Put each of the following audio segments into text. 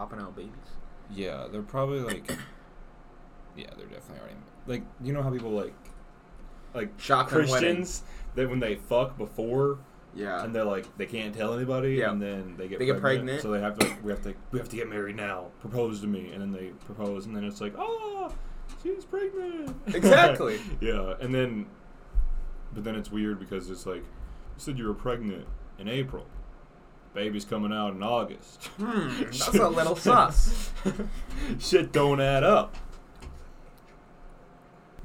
popping out babies. Yeah, they're probably like. yeah, they're definitely already like you know how people like, like Shotgun Christians that when they fuck before Yeah. and they're like they can't tell anybody Yeah. and then they get They get pregnant. so they have to like we have to we have to get married now propose to me and then they propose and then it's like oh she's pregnant Exactly. yeah and then but then it's weird because it's like you said you were pregnant in April baby's coming out in August Hmm, that's a little sus. shit don't add up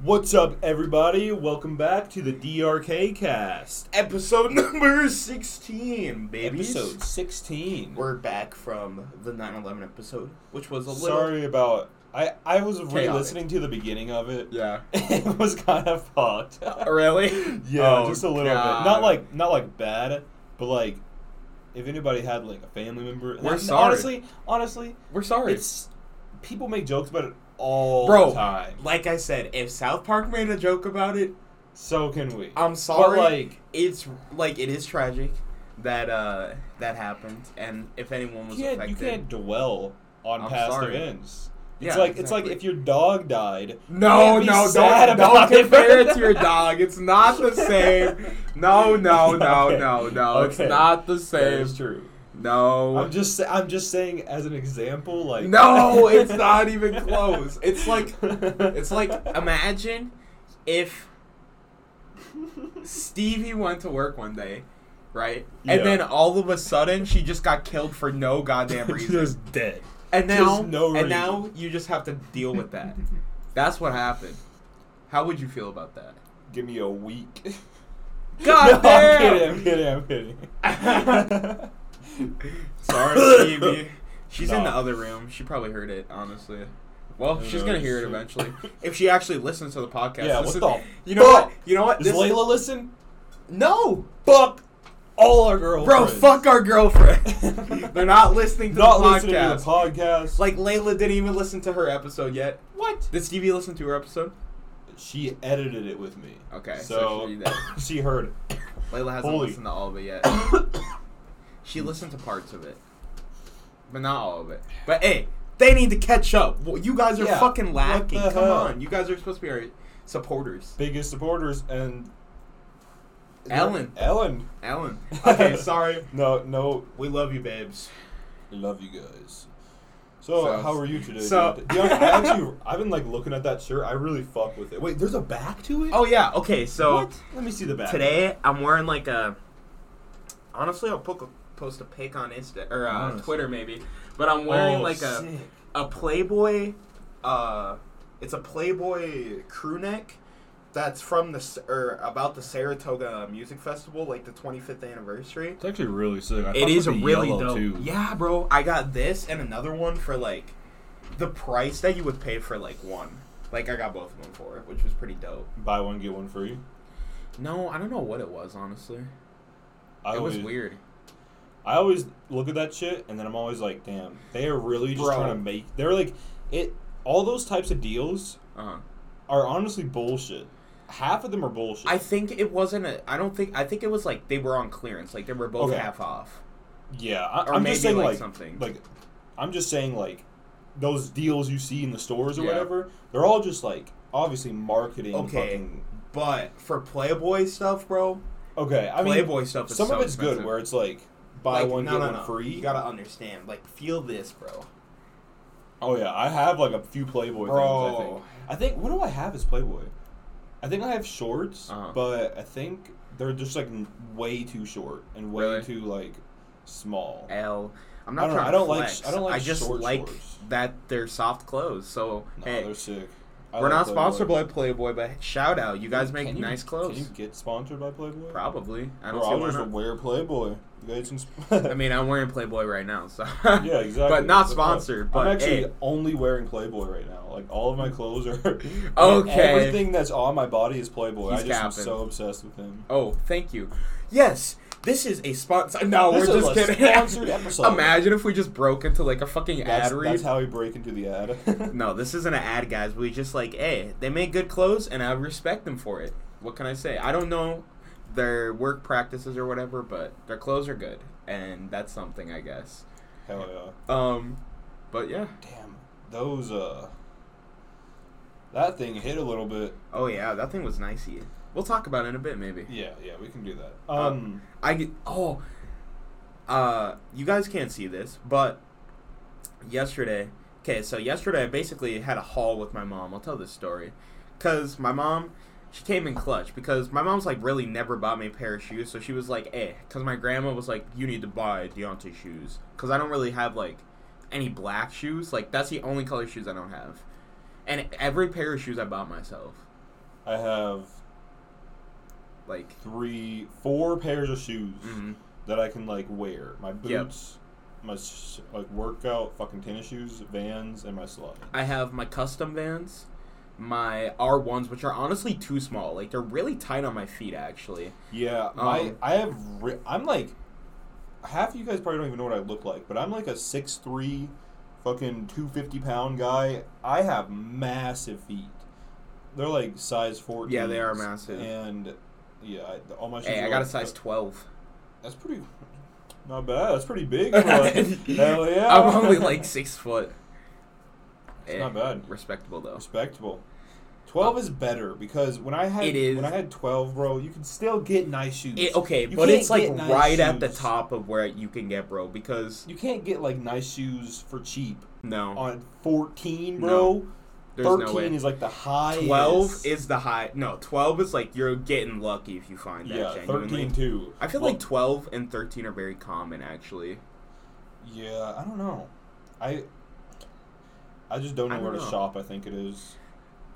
What's up, everybody? Welcome back to the DRK KAST. Episode number 16, baby. Episode 16. We're back from the 9/11 episode, which was a little Sorry about. I I was Chaotic. re-listening to the beginning of it. Yeah. it was kind of fucked. really? yeah, Oh, just a little God. bit. Not like not like bad, but like if anybody had like a family member. We're sorry. Honestly, honestly, We're sorry. it's people make jokes about it all Bro, the time. like I said, if South Park made a joke about it, So can we. I'm sorry. But like, it's like it is tragic that uh that happened, and if anyone was you affected, you can't dwell on I'm past sorry. events. It's Yeah, like it's like if your dog died. No, no, don't, don't compare it to your dog. It's not the same. No, no, no, Okay. no, no. It's Okay. not the same. is true. No. I'm just I'm just saying as an example, like no, it's not even close. It's like it's like imagine if Stevie went to work one day, right? And then all of a sudden she just got killed for no goddamn reason. just dead. And now no and now you just have to deal with that. That's what happened. How would you feel about that? Give me a week. God no, I'm damn! kidding. I'm kidding. I'm kidding. Sorry, Stevie. She's in the other room. She probably heard it, honestly. Well, she's gonna hear it eventually. If she actually listens to the podcast. Yeah, what the You know what? You know what? Does This- Layla listen? No! Fuck all our girls. Bro, fuck our girlfriend. They're not listening to Not the listening to podcast. the podcast. like Layla didn't even listen to her episode yet. what? Did Stevie listen to her episode? She edited it with me. Okay, so, So, she, she heard it. Layla hasn't Holy- listened to all of it yet. she listened to parts of it, but not all of it. But hey, they need to catch up. Well, you guys are Yeah, fucking lacking. Come hell? on, you guys are supposed to be our supporters. Biggest supporters and Ellen. Ellen. Ellen. Okay, sorry. No, no. We love you, babes. I love you guys. So, So- how are you today? so- dude? You I actually, I've been like looking at that shirt. I really fuck with it. Wait, there's a back to it. Oh yeah. Okay, so. what? Let me see the back. Today I'm wearing like a. Honestly, I'll poke a, post a pic on Insta or uh, Honestly. Twitter maybe, but I'm wearing Oh, like a sick. a Playboy. Uh, it's a Playboy crew neck. That's from the or about the Saratoga Music Festival, like the 25th anniversary. It's actually really sick. I It is the really dope. Too. Yeah, bro. I got this and another one for like the price that you would pay for like one. Like I got both of them for it, which was pretty dope. Buy one get one free. No, I don't know what it was honestly. I it was weird. I always look at that shit and then I'm always like, damn, they are really just Bro. trying to make. They're like, it. All those types of deals Uh huh. are honestly bullshit. Half of them are bullshit. I think it wasn't a. I don't think. I think it was like they were on clearance. Like they were both Okay. half off. yeah, I, Or I'm maybe just saying like, like, something. like, I'm just saying like, those deals you see in the stores or Yeah. whatever. They're all just like obviously marketing. Okay. fucking- But for Playboy stuff, bro. okay. I mean, Playboy stuff is some so of it's expensive. good where it's like buy Like, one no, get no, one no. free. You gotta understand. Like, feel this, bro. Oh yeah, I have like a few Playboy things. I Bro. think. I think what do I have as Playboy? I think I have shorts, Uh-huh. but I think they're just like way too short and way Really? too like small. L. I'm I not don't know, trying I don't like- I don't like shorts. I just short like shorts. that they're soft clothes. So No, hey, they're sick. I we're like not sponsored by Playboy. But shout out, you guys make Can you- nice clothes. Can you get sponsored by Playboy? Probably. I don't Bro, see I'll why just not. wear Playboy. You guys can. Sp- I mean, I'm wearing Playboy right now, so yeah, exactly. but not That's the point. sponsored. But I'm actually hey, only wearing Playboy right now. Like all of my clothes are. Okay. Everything that's on my body is Playboy. He's I just am so obsessed with him. oh, thank you. Yes, this is a sponsor. No, This we're just kidding. sponsored episode. Imagine if we just broke into like a fucking That's, ad read. that's how we break into the ad. no, this isn't an ad, guys. We just like, hey, they make good clothes, and I respect them for it. What can I say? I don't know their work practices or whatever, but their clothes are good, and that's something, I guess. Hell yeah. Um, But yeah. Damn, those uh, that thing hit a little bit. Oh yeah, that thing was nicey. We'll talk about it in a bit, maybe. Yeah, yeah, we can do that. Uh, Um, I get oh, uh, you guys can't see this, but yesterday, okay, so yesterday I basically had a haul with my mom. I'll tell this story, cause my mom, she came in clutch because my mom's like really never bought me a pair of shoes, so she was like, eh, cause my grandma was like, you need to buy Deontay shoes, cause I don't really have like any black shoes, like that's the only color shoes I don't have, and every pair of shoes I bought myself, I have like. three, four pairs of shoes mhm. that I can like wear. My Yep. boots, my s- like workout fucking tennis shoes, Vans, and my slides. I have my custom Vans, my R ones, which are honestly too small. Like they're really tight on my feet, actually. Yeah, my Um, I have. Ri- I'm like, half of you guys probably don't even know what I look like, but I'm like a six three, fucking two fifty pound guy. I have massive feet. They're like size fourteen. Yeah, they are massive. And yeah, I, all my. Hey, I got a size twelve. That's pretty. Not bad. That's pretty big. For like, hell yeah. I'm only like six foot. It's Eh, not bad. Respectable though. Respectable. Twelve is better because when I had It is. when I had twelve, bro, you can still get nice shoes. It, okay, You but it's like nice right at the top of where you can get, bro. Because You can't get like nice shoes for cheap no, on fourteen, bro. There's Thirteen no way. is like the highest. Twelve is the high. No, twelve is like you're getting lucky if you find that. yeah, genuinely. thirteen too. I feel Well, like twelve and thirteen are very common, actually. yeah, I don't know. I I just don't know I where don't to know. shop. I think it is.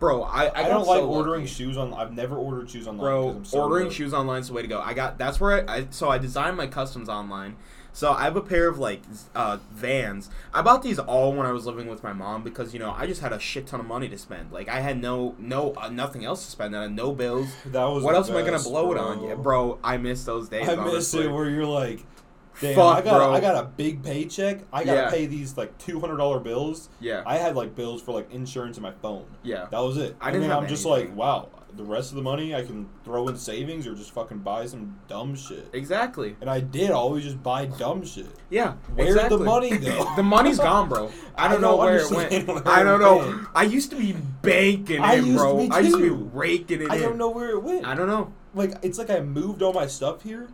Bro, I I, I, don't like so ordering lucky. shoes on. I've never ordered shoes online. Bro, I'm so ordering broke. shoes online is the way to go. I got that's where I, I so I designed my customs online. So I have a pair of like uh, Vans. I bought these all when I was living with my mom because you know I just had a shit ton of money to spend. Like I had no no uh, nothing else to spend. I had no bills. That was What else am I gonna best, blow it on? Yeah, bro, I miss those days. I miss honestly. it where you're like, damn, Fuck, I got bro. I got a big paycheck. I gotta Yeah. pay these like two hundred dollar bills. Yeah, I had like bills for like insurance and my phone. yeah. That was it. I and didn't I'm just like, wow, the rest of the money I can throw in savings or just fucking buy some dumb shit. Exactly. And I did always just buy dumb shit. Yeah. Where's the money, though? the money's gone, bro. I I don't know don't where it went. where I don't know. went. I used to be banking I to bro. I used to be raking it I in. don't know where it went. I don't know. Like it's like I moved all my stuff here,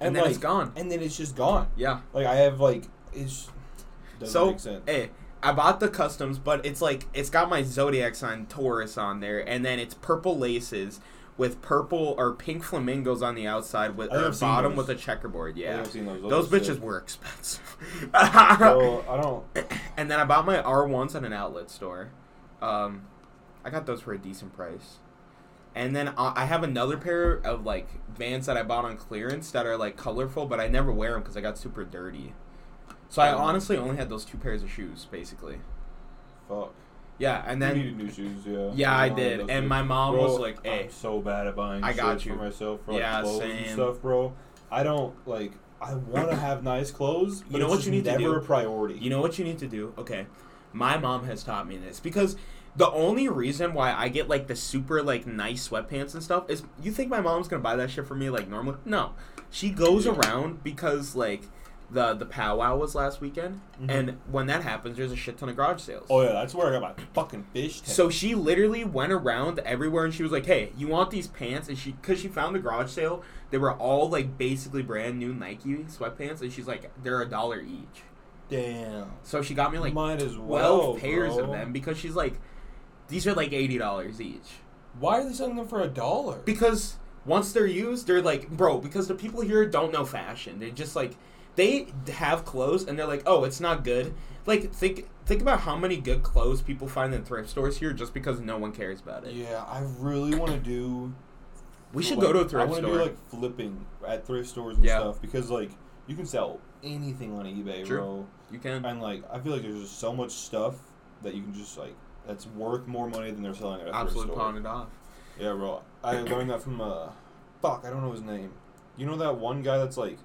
and, And then like it's gone. and then it's just gone. Yeah. Like I have like it's doesn't so, make sense. hey, I bought the customs, but it's like it's got my zodiac sign Taurus on there, and then it's purple laces with purple or pink flamingos on the outside with or bottom those. with a checkerboard. Yeah. Those. Those are bitches were expensive. So I don't. and then I bought my R1s at an outlet store. Um, I got those for a decent price. And then I I have another pair of like Vans that I bought on clearance that are like colorful, but I never wear them because I got super dirty. So I Um, honestly only had those two pairs of shoes, basically. Fuck. Yeah, and then you needed new shoes, yeah. Yeah, I wanted did. And my mom Bro, was like, "Hey." I'm so bad at buying I got you. for myself for like Yeah, clothes same. and stuff, bro. I don't like. I want to have nice clothes, but You know it's what you need to never do? a priority. You know what you need to do? Okay. My mom has taught me this because the only reason why I get like the super like nice sweatpants and stuff is you think my mom's gonna buy that shit for me like normally? No. She goes around because like the the powwow was last weekend Mhm. and when that happens there's a shit ton of garage sales. Oh yeah, that's where I got my fucking fish. tank. So she literally went around everywhere and she was like, "Hey, you want these pants?" And she, cause she found a garage sale, they were all like basically brand new Nike sweatpants, and she's like, "They're a dollar each." damn, So she got me like might as well. twelve pairs of them because she's like, these are like eighty dollars each. Why are they selling them for a dollar? Because once they're used, they're like, bro. Because the people here don't know fashion. They're just like, they have clothes and they're like, oh, it's not good. Like think think about how many good clothes people find in thrift stores here just because no one cares about it. Yeah, I really want to do. We should like, go to a thrift store. I wanna do like flipping at thrift stores and Yeah. stuff because like you can sell anything on eBay, True. bro. you can. And like I feel like there's just so much stuff that you can just like that's worth more money than they're selling it at a Absolutely thrift pawn store. it off. Yeah, bro. I learned that from uh, fuck, I don't know his name. You know that one guy that's like,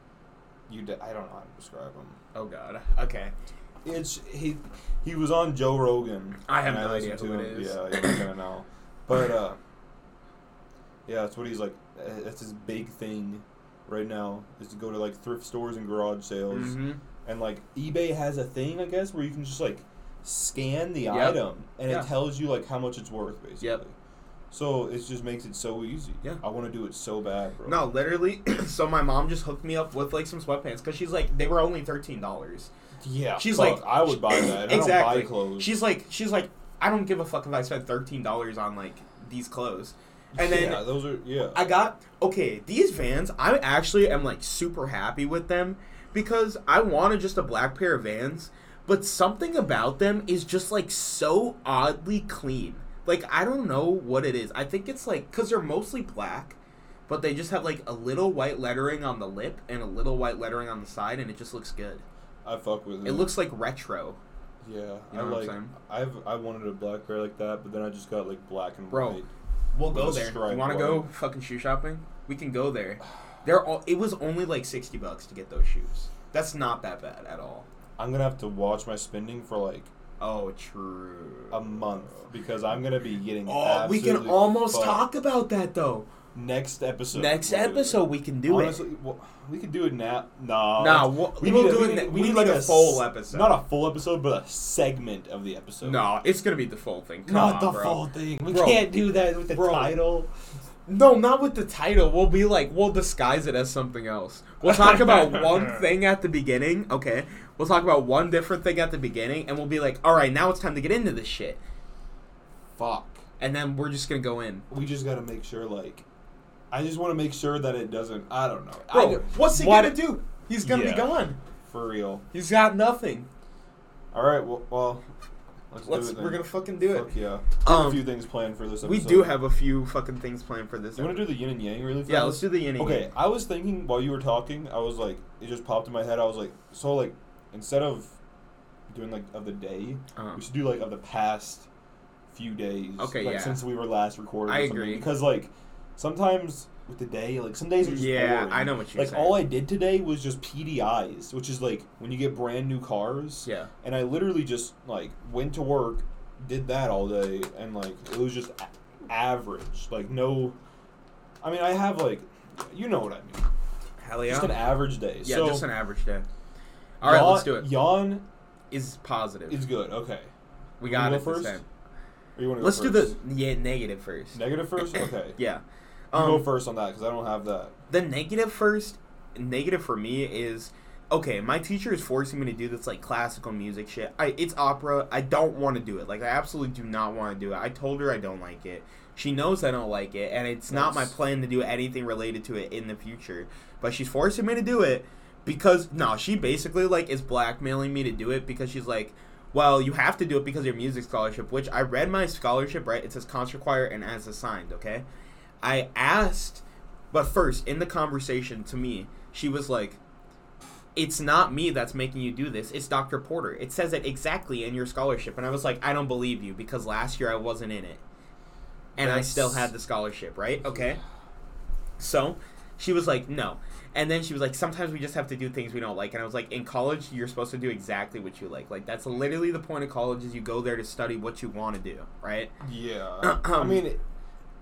you. De- I don't know how to describe him. Oh god. Okay. It's he. He was on Joe Rogan. I have no idea listened who to it him. is. Yeah, yeah, kind of know. But uh, yeah, that's what he's like. uh, That's his big thing right now is to go to like thrift stores and garage sales, Mm-hmm. and like eBay has a thing I guess where you can just like scan the Yep. item and Yeah. it tells you like how much it's worth basically. Yep. So it just makes it so easy. Yeah. I want to do it so bad, bro. No, literally. so my mom just hooked me up with like some sweatpants because she's like they were only thirteen dollars. Yeah. She's fuck, like- I would buy that. I exactly. don't buy clothes. She's like she's like I don't give a fuck if I spend thirteen dollars on like these clothes. And then yeah, those are yeah. I got okay. These Vans, I actually am like super happy with them because I wanted just a black pair of Vans, but something about them is just like so oddly clean. Like I don't know what it is. I think it's like because they're mostly black, but they just have like a little white lettering on the lip and a little white lettering on the side, and it just looks good. I fuck with it. It looks like retro, Yeah, You know I like. I've I wanted a black pair like that, but then I just got like black and Bro. white. We'll go there. You want to go fucking shoe shopping? We can go there. They're all. It was only like sixty bucks to get those shoes. That's not that bad at all. I'm gonna have to watch my spending for like Oh, true. a month because I'm gonna be getting. Oh, we can almost fucked. talk about that though. next episode. Next we'll episode, we can do Honestly, well, we could do it now. Nah, Nah, we'll- we we'll need a- do we it ne- we we need like a a full episode. Not a full episode, but a segment of the episode. it. No, it's gonna be the full thing. Come not on, the bro. full thing. We Bro. can't do that with the Bro. title. No, not with the title. We'll be like, we'll disguise it as something else. We'll talk about one thing at the beginning, okay? We'll talk about one different thing at the beginning, and we'll be like, all right, now it's time to get into this shit. Fuck. And then we're just gonna go in. We just gotta make sure, like, I just want to make sure that it doesn't. I don't know. Bro, don't- what's he what- gonna do? He's gonna Yeah. be gone. For real. He's got nothing. All right. Well, well let's, Let's. do it. Then. We're gonna fucking do it. Fuck yeah. We have Um, a few things planned for this episode. We do have a few fucking things planned for this. You want to do the yin and yang really fast? Yeah, let's do the yin and yang. Okay, yang. I was thinking while you were talking, I was like, it just popped in my head. I was like, so like, instead of doing like of the day, Uh-huh. we should do like of the past few days. Okay, like, yeah. Since we were last recording. I or something. agree. Because like, sometimes with the day, like some days are just Yeah, boring. I know what you're Like saying. all I did today was just PDIs, which is like when you get brand new cars. Yeah. And I literally just like went to work, did that all day, and like it was just a- average. Like no, I mean I have like, you know what I mean. Hell yeah. Just an average day. yeah, so, just an average day. All right, yang, let's do it. Yang Is positive. is good. Okay. we got it first? time. Or you want to go Let's do the yeah, negative first. negative first. Okay. Yeah. Um, go first on that because I don't have that. the negative first negative for me is okay my teacher is forcing me to do this like classical music shit. I it's opera. I don't want to do it. Like i absolutely do not want to do it. I told her i don't like it. She knows i don't like it and it's not my plan to do anything related to it in the future. But she's forcing me to do it because no she basically like is blackmailing me to do it because she's like well you have to do it because of your music scholarship which i read my scholarship right? It says concert choir and as assigned okay i asked but first, in the conversation to me, she was like, It's not me that's making you do this. It's Dr. Porter. It says it exactly in your scholarship. And I was like, I don't believe you because last year I wasn't in it. And I still had the scholarship, right? Okay. So she was like, No. And then she was like, Sometimes we just have to do things we don't like. And I was like, In college, you're supposed to do exactly what you like. Like, that's literally the point of college is you go there to study what you want to do, right? Yeah. I mean,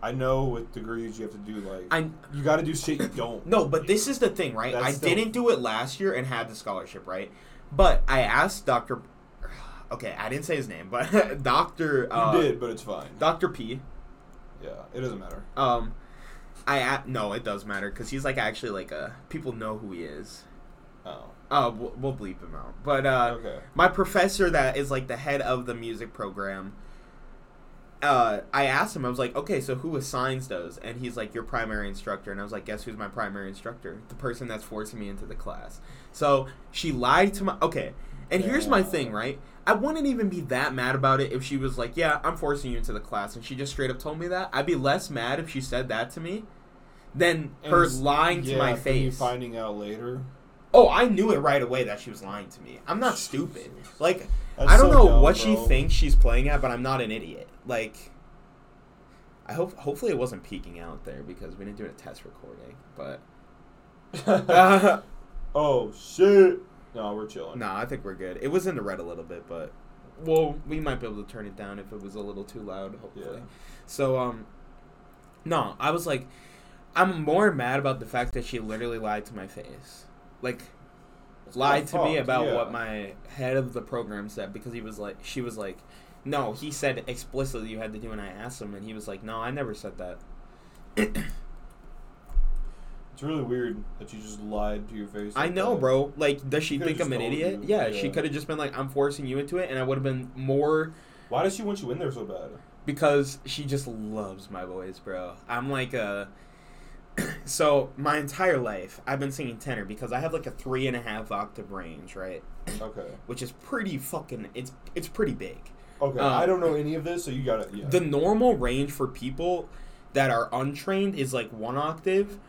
I know with degrees you have to do like I you got to do shit you don't. No, but this is the thing, right? That's I still- didn't do it last year and had the scholarship, right? But I asked Doctor. Okay, I didn't say his name, but Doctor. You Uh, did, but it's fine. Doctor P. Yeah, it doesn't matter. Um, I a- no, it does matter because he's like actually like a people know who he is. Oh. Uh, we'll, we'll bleep him out. But uh, Okay. my professor that is like the head of the music program uh, I asked him, I was like, okay, so who assigns those? And he's like, your primary instructor. And I was like, guess who's my primary instructor? The person that's forcing me into the class. So she lied to my. Okay. And here's my thing, right? I wouldn't even be that mad about it if she was like, yeah, I'm forcing you into the class. And she just straight up told me that. I'd be less mad if she said that to me than And her lying to my face. finding out later. Oh, I knew it right away that she was lying to me. I'm not stupid. Like, That's I don't so know dumb, what she thinks she's playing at, but I'm not an idiot. Like, I hope hopefully it wasn't peeking out there because we didn't do a test recording. But uh, oh shit! No, we're chilling. no, I think we're good. It was in the red a little bit, but well, we might be able to turn it down if it was a little too loud. Hopefully. Yeah. So um, no, I was like, I'm more mad about the fact that she literally lied to my face. Like, lied to me about yeah. what my head of the program said because he was like, she was like, no, he said explicitly you had to do, and I asked him, and he was like, no, I never said that. It's really weird that you just lied to your face. I like know, that. bro. Like, does she Could've think I'm an idiot? you. Yeah, she could have just been like, I'm forcing you into it, and I would have been more Why does she want you in there so bad? because she just loves my voice, bro. I'm like uh, a. so my entire life, I've been singing tenor because I have like a three and a half octave range, right? Okay. Which is pretty fucking. It's it's pretty big. Okay. Um, I don't know any of this, so you got it. Yeah. The normal range for people that are untrained is like one octave,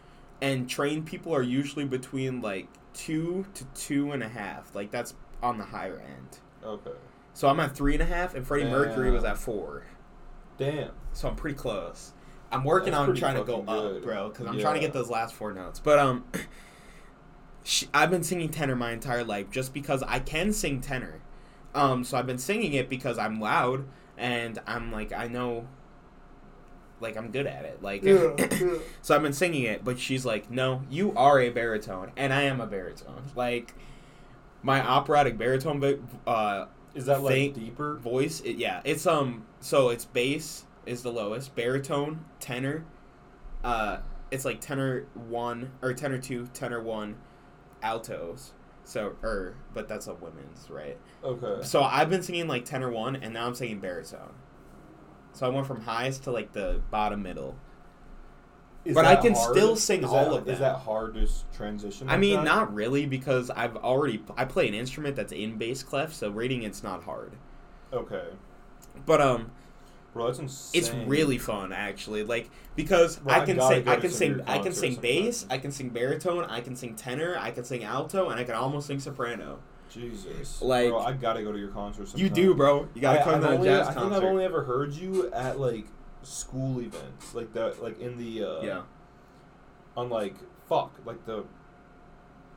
and trained people are usually between like two to two and a half. Like that's on the higher end. okay. So I'm at three and a half, and Freddie Mercury was at four. Damn. So I'm pretty close. I'm working That's on trying to go fucking up, bro, because I'm trying to get those last four notes. But um, I've been singing tenor my entire life just because I can sing tenor. Um, so I've been singing it because I'm loud and I'm like I know, like I'm good at it. Like, so I've been singing it. But she's like, no, you are a baritone, and I am a baritone. Like, my operatic baritone, uh, Is that like Think- deeper? voice it, yeah it's um so it's bass is the lowest baritone tenor uh it's like tenor one or tenor two tenor one altos so or but that's a women's right Okay. so i've been singing like tenor one and now i'm singing baritone so i went from highs to like the bottom middle Is but I can hard? still sing Is all that- of Is that hard to transition? i mean that? not really because i've already i play an instrument that's in bass clef so rating it's not hard Okay. but um Bro, that's insane. It's really fun, actually. Like because Well, I can sing, I can sing, I can sing bass. I can sing baritone, I can sing tenor, I can sing alto, and I can almost sing soprano. Jesus. Like- bro, I gotta go to your concert. You do, bro. You gotta I, come to a jazz I concert. I think I've only ever heard you at like school events, like that, like in the uh, yeah, on like fuck, like the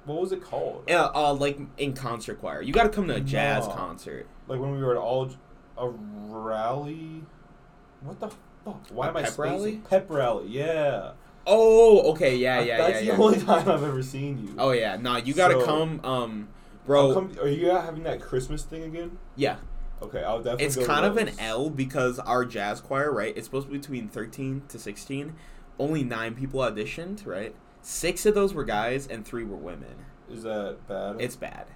what was it called? yeah. Uh, like in concert choir, you gotta come to a jazz No. concert. Like when we were at all a rally. What the fuck? Why A am I pep spacing? rally? Pep rally, yeah. Oh, okay, yeah, yeah, That's yeah, That's the yeah. only time I've ever seen you. Oh yeah, no, you gotta So- come, um, bro. come- are you having that Christmas thing again? yeah, Okay, I'll definitely. it's kind of an. L because our jazz choir, right? It's supposed to be between thirteen to sixteen. Only nine people auditioned, right? Six of those were guys and three were women. Is that bad? It's bad.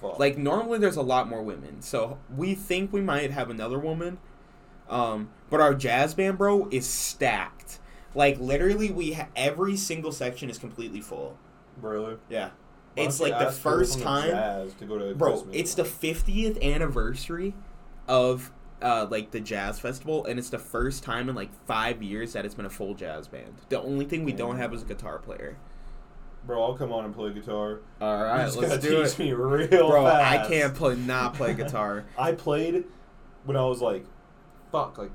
Fuck. Like normally there's a lot more women. So we think we might have another woman. Um, but our jazz band, bro, is stacked. Like literally we ha- every single section is completely full. really. Yeah. Why It's like the first the time jazz to go to Bro, Christmas it's the 50th anniversary of uh, like the jazz festival and it's the first time in like 5 years that it's been a full jazz band. The only thing we don't have is a guitar player. Bro, I'll come on and play guitar. All you let's do teach it. me real Bro, fast. I can't play not play guitar. I played when I was like, fuck, like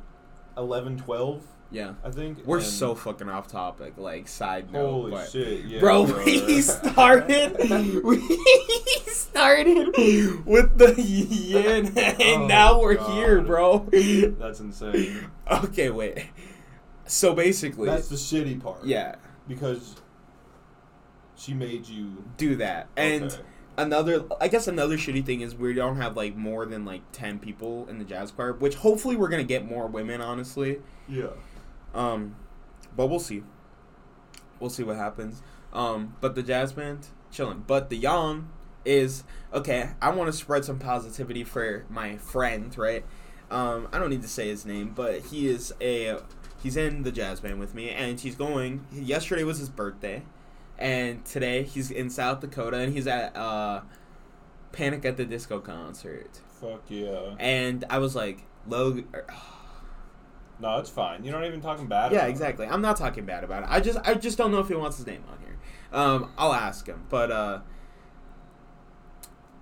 11, 12, Yeah. I think. We're and- so fucking off topic. Like side note, Holy but shit, yeah. bro, bro. we started. we started with the yin, and Oh, now we're God. here, bro. That's insane. Okay, wait. So basically, That's the shitty part. yeah, Because she made you. do that. And Okay. Another, I guess another shitty thing is we don't have like more than like ten people in the jazz choir, which hopefully we're gonna get more women, honestly. Yeah. Um, but we'll see. We'll see what happens. Um, but the jazz band chilling. But the yang is okay. I want to spread some positivity for my friend, right? Um, I don't need to say his name, but he is a he's in the jazz band with me, and he's going. Yesterday was his birthday, and today he's in South Dakota, and he's at uh, Panic at the Disco concert. Fuck yeah. And I was like, Logan. No, it's fine. You're not even talking bad Yeah, about it. exactly. I'm not talking bad about it. I just I just don't know if he wants his name on here. Um, I'll ask him. But uh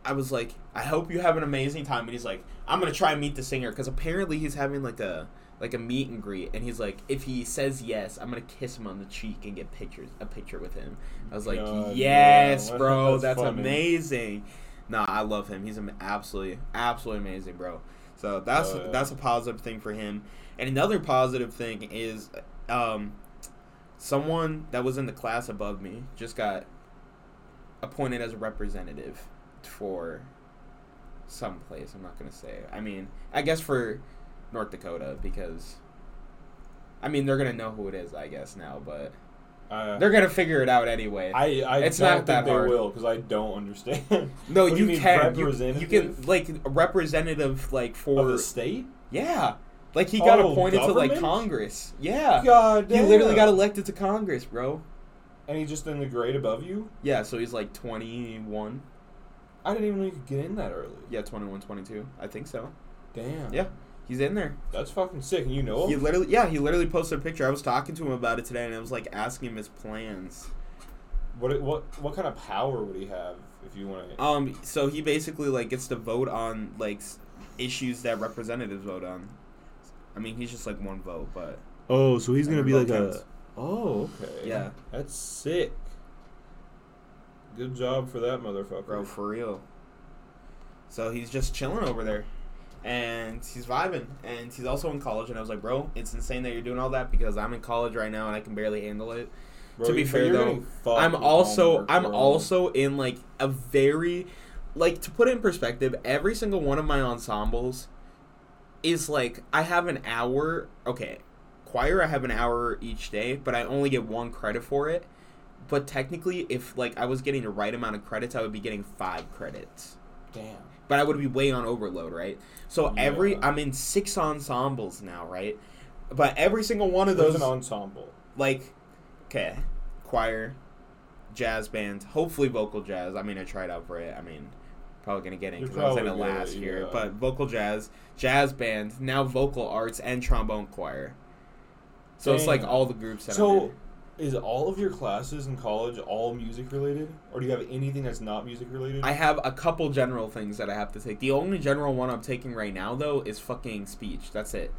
I was like, I hope you have an amazing time. And he's like, I'm gonna try and meet the singer because apparently he's having like a like a meet and greet. And he's like, if he says yes, I'm gonna kiss him on the cheek and get pictures a picture with him. I was like, God, yes, yeah. bro, That's that's, amazing. Nah, I love him. He's absolutely absolutely amazing, bro. So that's Oh, yeah. that's a positive thing for him. And another positive thing is, um, someone that was in the class above me just got appointed as a representative for some place. I'm not gonna say. I mean, I guess for North Dakota because. I mean, they're gonna know who it is, I guess now, but Uh, they're gonna figure it out anyway. I, I It's don't not think that they hard. will because I don't understand. no, you, mean, can. You, you can like a representative like of for the state? yeah, like he got Oh, appointed to like? Congress. Yeah, God he literally got elected to Congress, bro. And he's just in the grade above you? Yeah, so he's like 21. I didn't even know you could get in that early. Yeah, 21, 22. I think so. Damn. Yeah. He's in there. That's fucking sick. And you know him? He literally, yeah, he literally posted a picture. I was talking to him about it today, and I was like asking him his plans. What, what, what kind of power would he have if you want to. Um, so he basically like gets to vote on like issues that representatives vote on. I mean, he's just like one vote, but Oh, so he's gonna be like a- Oh, okay. Yeah. That's sick. Good job for that motherfucker. bro, for real. So he's just chilling over there, and he's vibing, and he's also in college. And I was like, bro, it's insane that you're doing all that because I'm in college right now and I can barely handle it. Bro, to be fair, though, I'm also homework, I'm bro. also in like a very like to put it in perspective, every single one of my ensembles is like I have an hour okay. Choir I have an hour each day, but I only get one credit for it. But technically if like I was getting the right amount of credits, I would be getting 5 credits. Damn. But I would be way on overload, right? So every I'm in 6 ensembles now, right? But every single one of those an ensemble. like okay choir jazz band hopefully vocal jazz i mean i tried out for it i mean probably gonna get in because i was in it last year yeah. but vocal jazz jazz band now vocal arts and trombone choir so it's like all the groups that I'm So, in. Is all of your classes in college all music related, or do you have anything that's not music related? i have a couple general things that i have to take the only general one i'm taking right now though is fucking speech that's it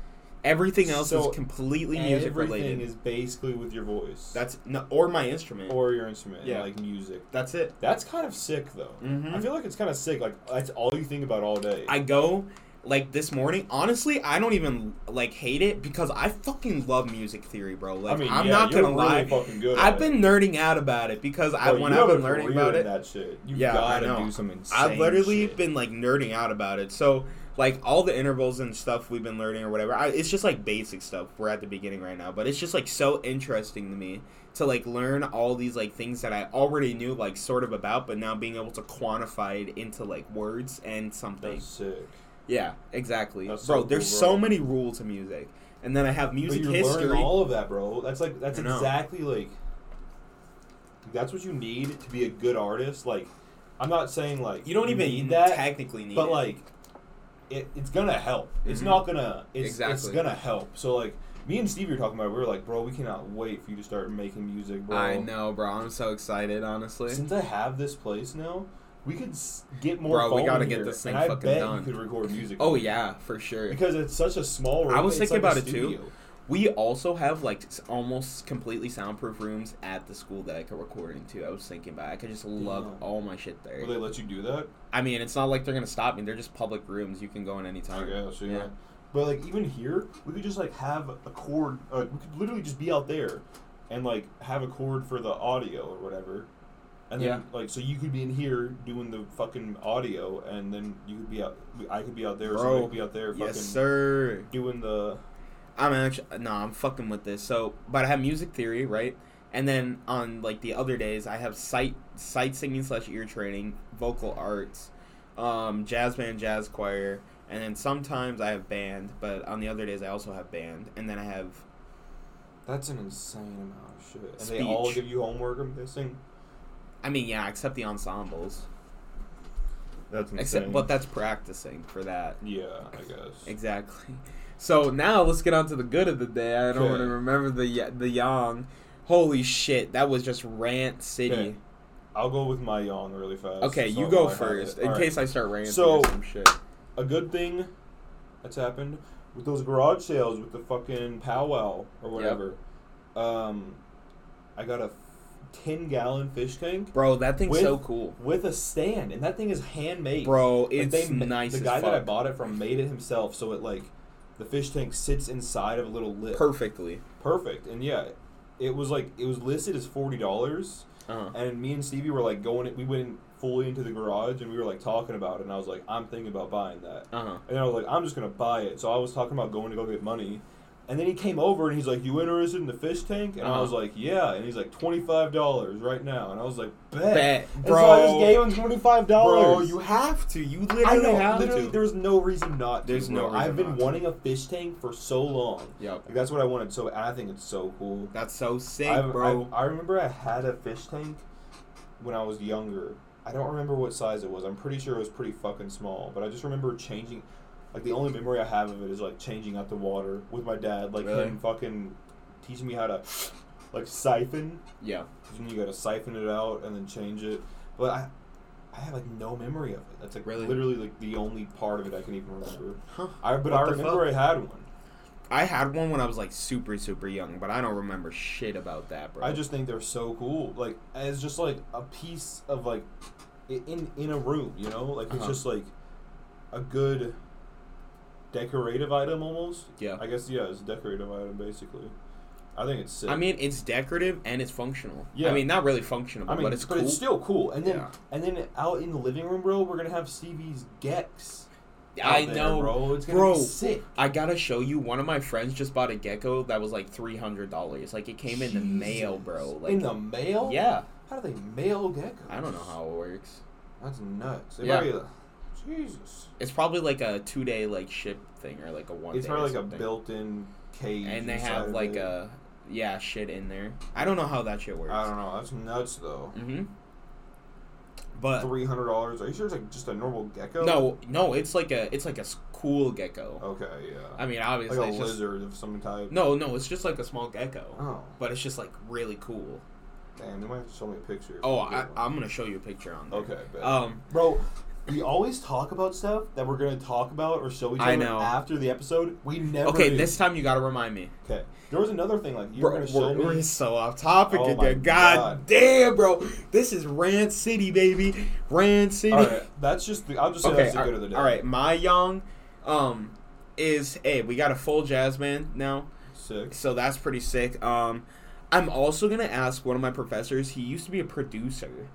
everything else So, is completely music Everything related is basically with your voice. that's no, or my instrument or your instrument, Yeah. like music. that's it That's kind of sick, though. Mhm. I feel like it's kind of sick. Like that's all you think about all day. I go like this morning. Honestly, I don't even like hate it because I fucking love music theory, bro. Like I mean, I'm yeah, not gonna really lie. fucking good. I've been nerding out about it because I Bro, when I've been learning about it. That shit. You Yeah, I gotta know. do some insane. I've literally shit. been like nerding out about it. So like all the intervals and stuff we've been learning or whatever, I, it's just like basic stuff. We're at the beginning right now, but it's just like so interesting to me to like learn all these like things that I already knew like sort of about, but now being able to quantify it into like words and something. That's sick. Yeah, exactly, That's bro. so there's cool, so bro. many rules to music, and then I have music but you're history. all of that, bro. That's like that's I know. exactly like that's what you need to be a good artist. Like, I'm not saying like you don't even need that, technically need but it. like, it, it's gonna help. It's Mhm. not gonna. It's it's gonna help. So like, me and Steve were talking about. it, We were like, bro, we cannot wait for you to start making music, bro. I know, bro. I'm so excited, honestly. Since I have this place now, we could s- get more. Bro, we gotta in get this thing and I fucking bet done. You could record music. Oh yeah, for sure. because it's such a small room. I was thinking like about it, too. We also have like almost completely soundproof rooms at the school that I could record into. I was thinking about. I could just lug Damn. all my shit there. Will they let you do that? I mean, it's not like they're gonna stop me. They're just public rooms. You can go in anytime. I guess, yeah. Yeah. But like even here, we could just like have a cord. Uh, we could literally just be out there, and like have a cord for the audio or whatever. And then Yeah. like so you could be in here doing the fucking audio, and then you could be out. I could be out there. Bro. Could be out there. Fucking Yes, sir. Doing the. I'm actually no, I'm fucking with this. So, but I have music theory, right? And then on like the other days, I have sight sight singing slash ear training, vocal arts, um, jazz band, jazz choir, and then sometimes I have band. But on the other days, I also have band, and then I have That's an insane amount of shit. And they all give you homework. I'm guessing. I mean, yeah, except the ensembles. That's insane. Except, but that's practicing for that. yeah, I guess. Exactly. So now let's get on to the good of the day. I don't want to remember the the yang. Holy shit, that was just rant city. Okay. I'll go with my yang really fast. Okay, you go know I have first in case I start ranting So- some shit. a good thing that's happened with those garage sales with the fucking powwow or whatever. Um, I got a ten gallon fish tank Bro, that thing's with- so cool. with a stand, and that thing is handmade. Bro, Like, it's they nice The guy that I bought it from made it himself, so it like the fish tank sits inside of a little lip. Perfectly. Perfect, and yeah, it was like it was listed as forty dollars, Uh-huh. and me and Stevie were like going. We went fully into the garage, and we were like talking about it. And I was like, I'm thinking about buying that. Uh-huh. And I was like, I'm just gonna buy it. So I was talking about going to go get money. And then he came over and he's like, "You interested in the fish tank?" And I Uh-huh. was like, "Yeah." And he's like, 25 dollars right now." And I was like, "Bet." Bet, And bro. so I just gave him 25 dollars. Bro, you have to. You literally I know. have Literally, to. there's no reason not to. There's no bro. reason I've been not to. wanting a fish tank for so long. Yep. Like, that's what I wanted. So and I think it's so cool. That's so sick, I've- bro. I've- I remember I had a fish tank when I was younger. I don't remember what size it was. I'm pretty sure it was pretty fucking small. But I just remember changing. Like the only memory I have of it is like changing out the water with my dad. Like Really? him fucking teaching me how to like siphon. yeah. 'Cause you gotta siphon it out and then change it. But I, I have like no memory of it. That's like Really? literally like the only part of it I can even remember. Huh. I but What I the remember fuck? I had one. I had one when I was like super super young, but I don't remember shit about that, bro. I just think they're so cool. Like it's just like a piece of like i- in in a room, you know? Like it's Uh-huh. just like a good decorative item almost. yeah. I guess yeah, it's a decorative item basically. I think it's sick. I mean, it's decorative and it's functional. Yeah. I mean, not really functional, I mean, but it's cool. It's still cool. And then Yeah. and then out in the living room, bro, we're gonna have Stevie's Gex. I there, know, bro. It's gonna Bro, be sick. I gotta show you. One of my friends just bought a gecko that was like three hundred dollars. Like it came in the mail, bro. Like in the mail? yeah, How do they mail geckos? I don't know how it works. That's nuts. They Yeah. probably- Jesus. It's probably like a two day like ship thing or like a one. It's day probably or like a built-in cage. and they have like it. a yeah shit in there. I don't know how that shit works. I don't know. That's nuts though. Mm-hmm. But Three hundred dollars. Are you sure it's like just a normal gecko? no, no, it's like a it's like a cool gecko. Okay, yeah. I mean, obviously, like a it's just lizard of some type. no, no, it's just like a small gecko. Oh, But it's just like really cool. damn! You might have to show me a picture. Oh, I, I'm gonna show you a picture on there. Okay, bet. Um, bro. We always talk about stuff that we're gonna talk about or show each I other know. after the episode. We never. okay, do. this time you gotta remind me. Okay. There was another thing like you were Bro, gonna show we're, me. we're so off topic Oh my again. God, God. damn, bro. This is Rand City, baby. Rand City. All right, that's just. The, I'll just say okay, that's the good of the day. all right. My yang, um, is hey, we got a full jazz band now, Six. so that's pretty sick. Um, I'm also gonna ask one of my professors. He used to be a producer.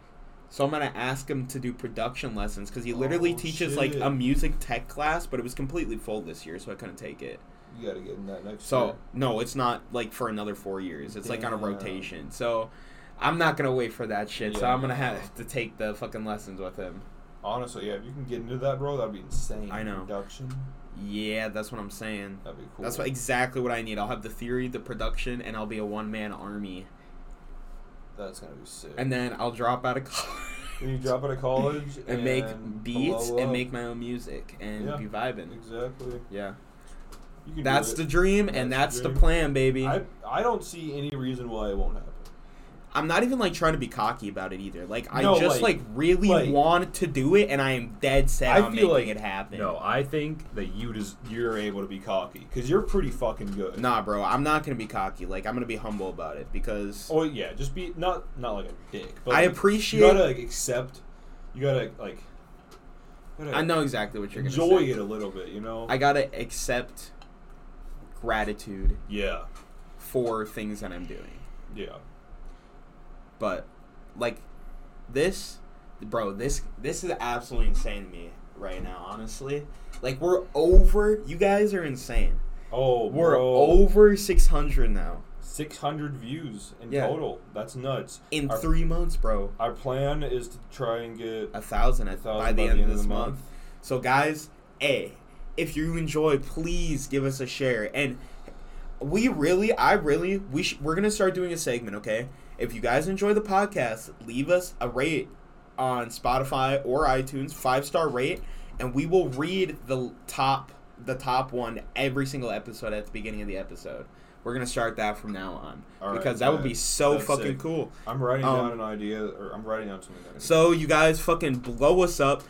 So I'm gonna ask him to do production lessons because he literally Oh, teaches like a music tech class, but it was completely full this year, so I couldn't take it. You gotta get in that next. So year. no, it's not like for another four years. It's like on a rotation. So I'm not gonna wait for that shit. so I'm gonna have to take the fucking lessons with him. honestly, yeah, if you can get into that, bro, that'd be insane. I know. Production. Yeah, that's what I'm saying. That'd be cool. That's what, exactly what I need. I'll have the theory, the production, and I'll be a one man army. That's gonna be sick. And then I'll drop out of college Then you drop out of college and make beats and make my own music and Yeah. be vibing. exactly. Yeah, You can that's the dream, and That's that's the the plan, baby. I I don't see any reason why it won't happen. I'm not even like trying to be cocky about it either. Like I No, just like- like, really like- want to do it, and I am dead set I on making like- it happen. No, I think that you just you're able to be cocky because you're pretty fucking good. Nah, bro, I'm not gonna be cocky. Like I'm gonna be humble about it because Oh yeah, just be not not like a dick. But I appreciate. You gotta like, accept. You gotta like. you gotta I know exactly what you're gonna enjoy say. it a little bit, you know. I gotta accept gratitude yeah, for things that I'm doing. yeah. But like this, bro, this this is absolutely insane to me right now. Honestly, like we're over. You guys are insane. Oh, We're bro. over 600 now Six hundred views in Yeah. total. That's nuts. in Our- three months, bro. Our plan is to try and get A thousand, at- thousand by the end of this month. So, guys, a if you enjoy, please give us a share. And we really, I really, we sh- we're gonna start doing a segment. Okay, if you guys enjoy the podcast, leave us a rate on Spotify or iTunes, five star rate, and we will read the top the top one every single episode at the beginning of the episode. We're gonna start that from now on All right, because that would be so That's fucking sick. cool. I'm writing Um, down an idea, or I'm writing down something. So you guys fucking blow us up.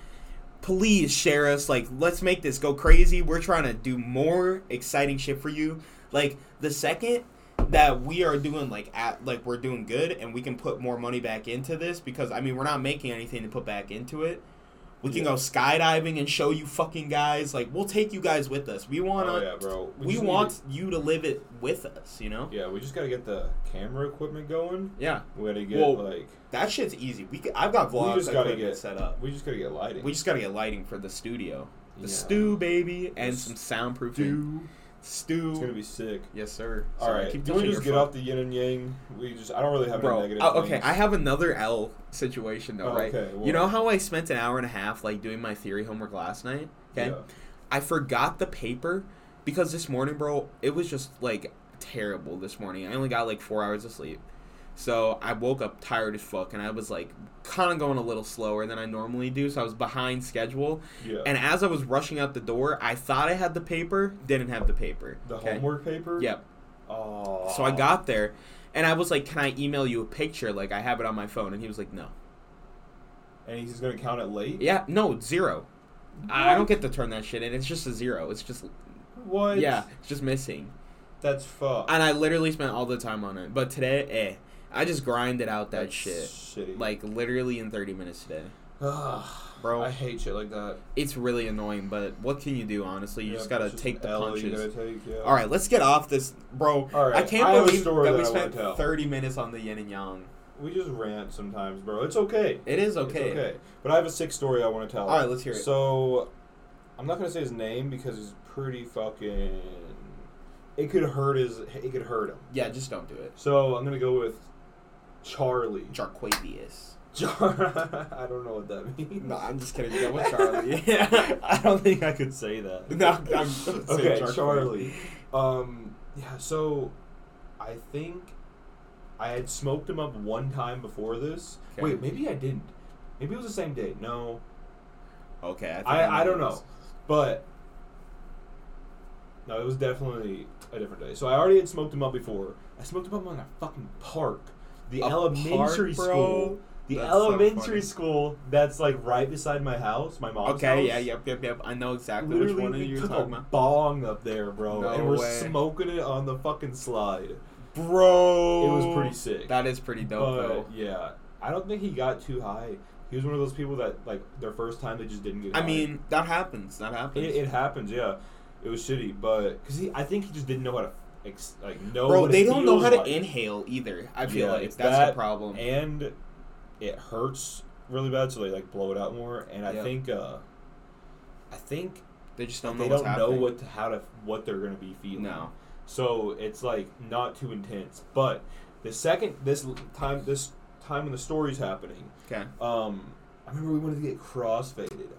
Please share us. Like, let's make this go crazy. We're trying to do more exciting shit for you. Like the second that we are doing like at like we're doing good and we can put more money back into this because I mean we're not making anything to put back into it. We can Yeah. go skydiving and show you fucking guys. Like we'll take you guys with us. We want to. oh yeah, bro. we just want you to live it with us. You know. Yeah, we just gotta get the camera equipment going. Yeah. We gotta get Well, like That shit's easy. We could, I've got vlogs. We just gotta get- set up. we just gotta get lighting. We just gotta get lighting for the studio. The Yeah. stew, baby, and The some soundproofing. Dude, Stew. it's gonna be sick. Yes, sir. All Sorry, right, keep can we just get phone. off the yin and yang? We just I don't really have Bro, any negative. oh, okay, things. I have another L situation though, Oh, right? okay, You know how I spent an hour and a half like doing my theory homework last night? Okay, Yeah. I forgot the paper because this morning, bro, it was just like terrible this morning. I only got like four hours of sleep. So I woke up tired as fuck and I was like kind of going a little slower than I normally do. So I was behind schedule. Yeah. And as I was rushing out the door, I thought I had the paper, didn't have the paper. the okay? homework paper. Yep. Oh. So I got there and I was like, Can I email you a picture? Like I have it on my phone. And he was like, No. And he's gonna count it late. Yeah, no, zero. I I don't get to turn that shit in. It's just a zero. It's just What? yeah, it's just missing. That's fuck. And I literally spent all the time on it. But today, eh, I just grinded out that That's shit. Shitty. Like literally in 30 minutes today. Bro, I hate shit like that. it's really annoying, but what can you do, honestly? You Yeah, just gotta it's take the L punches. take, yeah. All right, let's get off this, bro. All right, I can't I believe story that we spent 30 minutes on the yin and yang. We just rant sometimes, bro. It's okay. It is It's okay. okay. But I have a sick story I want to tell. All right, let's hear it. So, I'm not gonna say his name because he's pretty fucking. It could hurt his. It could hurt him. Yeah, just don't do it. So I'm gonna go with Charlie. Jarquavius. Char- I don't know what that means. No, I'm just kidding. With Charlie. I don't think I could say that. no, I'm okay, saying Charlie. Um, yeah. So, I think I had smoked him up one time before this. Okay. Wait, maybe I didn't. Maybe it was the same day. No, Okay, I, think I, I don't know, but no, it was definitely a different day. So I already had smoked him up before. I smoked him up in a fucking park, the elementary park, school. The That's elementary funny. school that's like right beside my house, my mom's Okay, house. yeah, yep, yep, yep. I know exactly Literally, which one you're took talking a about. bong up there, bro, No and we're way. smoking it on the fucking slide. Bro, It was pretty sick. That is pretty dope, but though. yeah, I don't think he got too high. He was one of those people that like their first time they just didn't get. I high. mean, that happens. That happens. It, it happens, yeah. It was shitty, but because he, I think he just didn't know how to ex, like know. Bro, they don't know how to like. inhale either. I feel Yeah, like that's that the problem. and it hurts really bad, so they like blow it out more. And I Yeah. think, uh I think they just don't they know what's don't know what to, how to what they're gonna be feeling. No. So it's like not too intense. But the second this time this time when the story's happening, Okay. um, I remember we wanted to get crossfaded.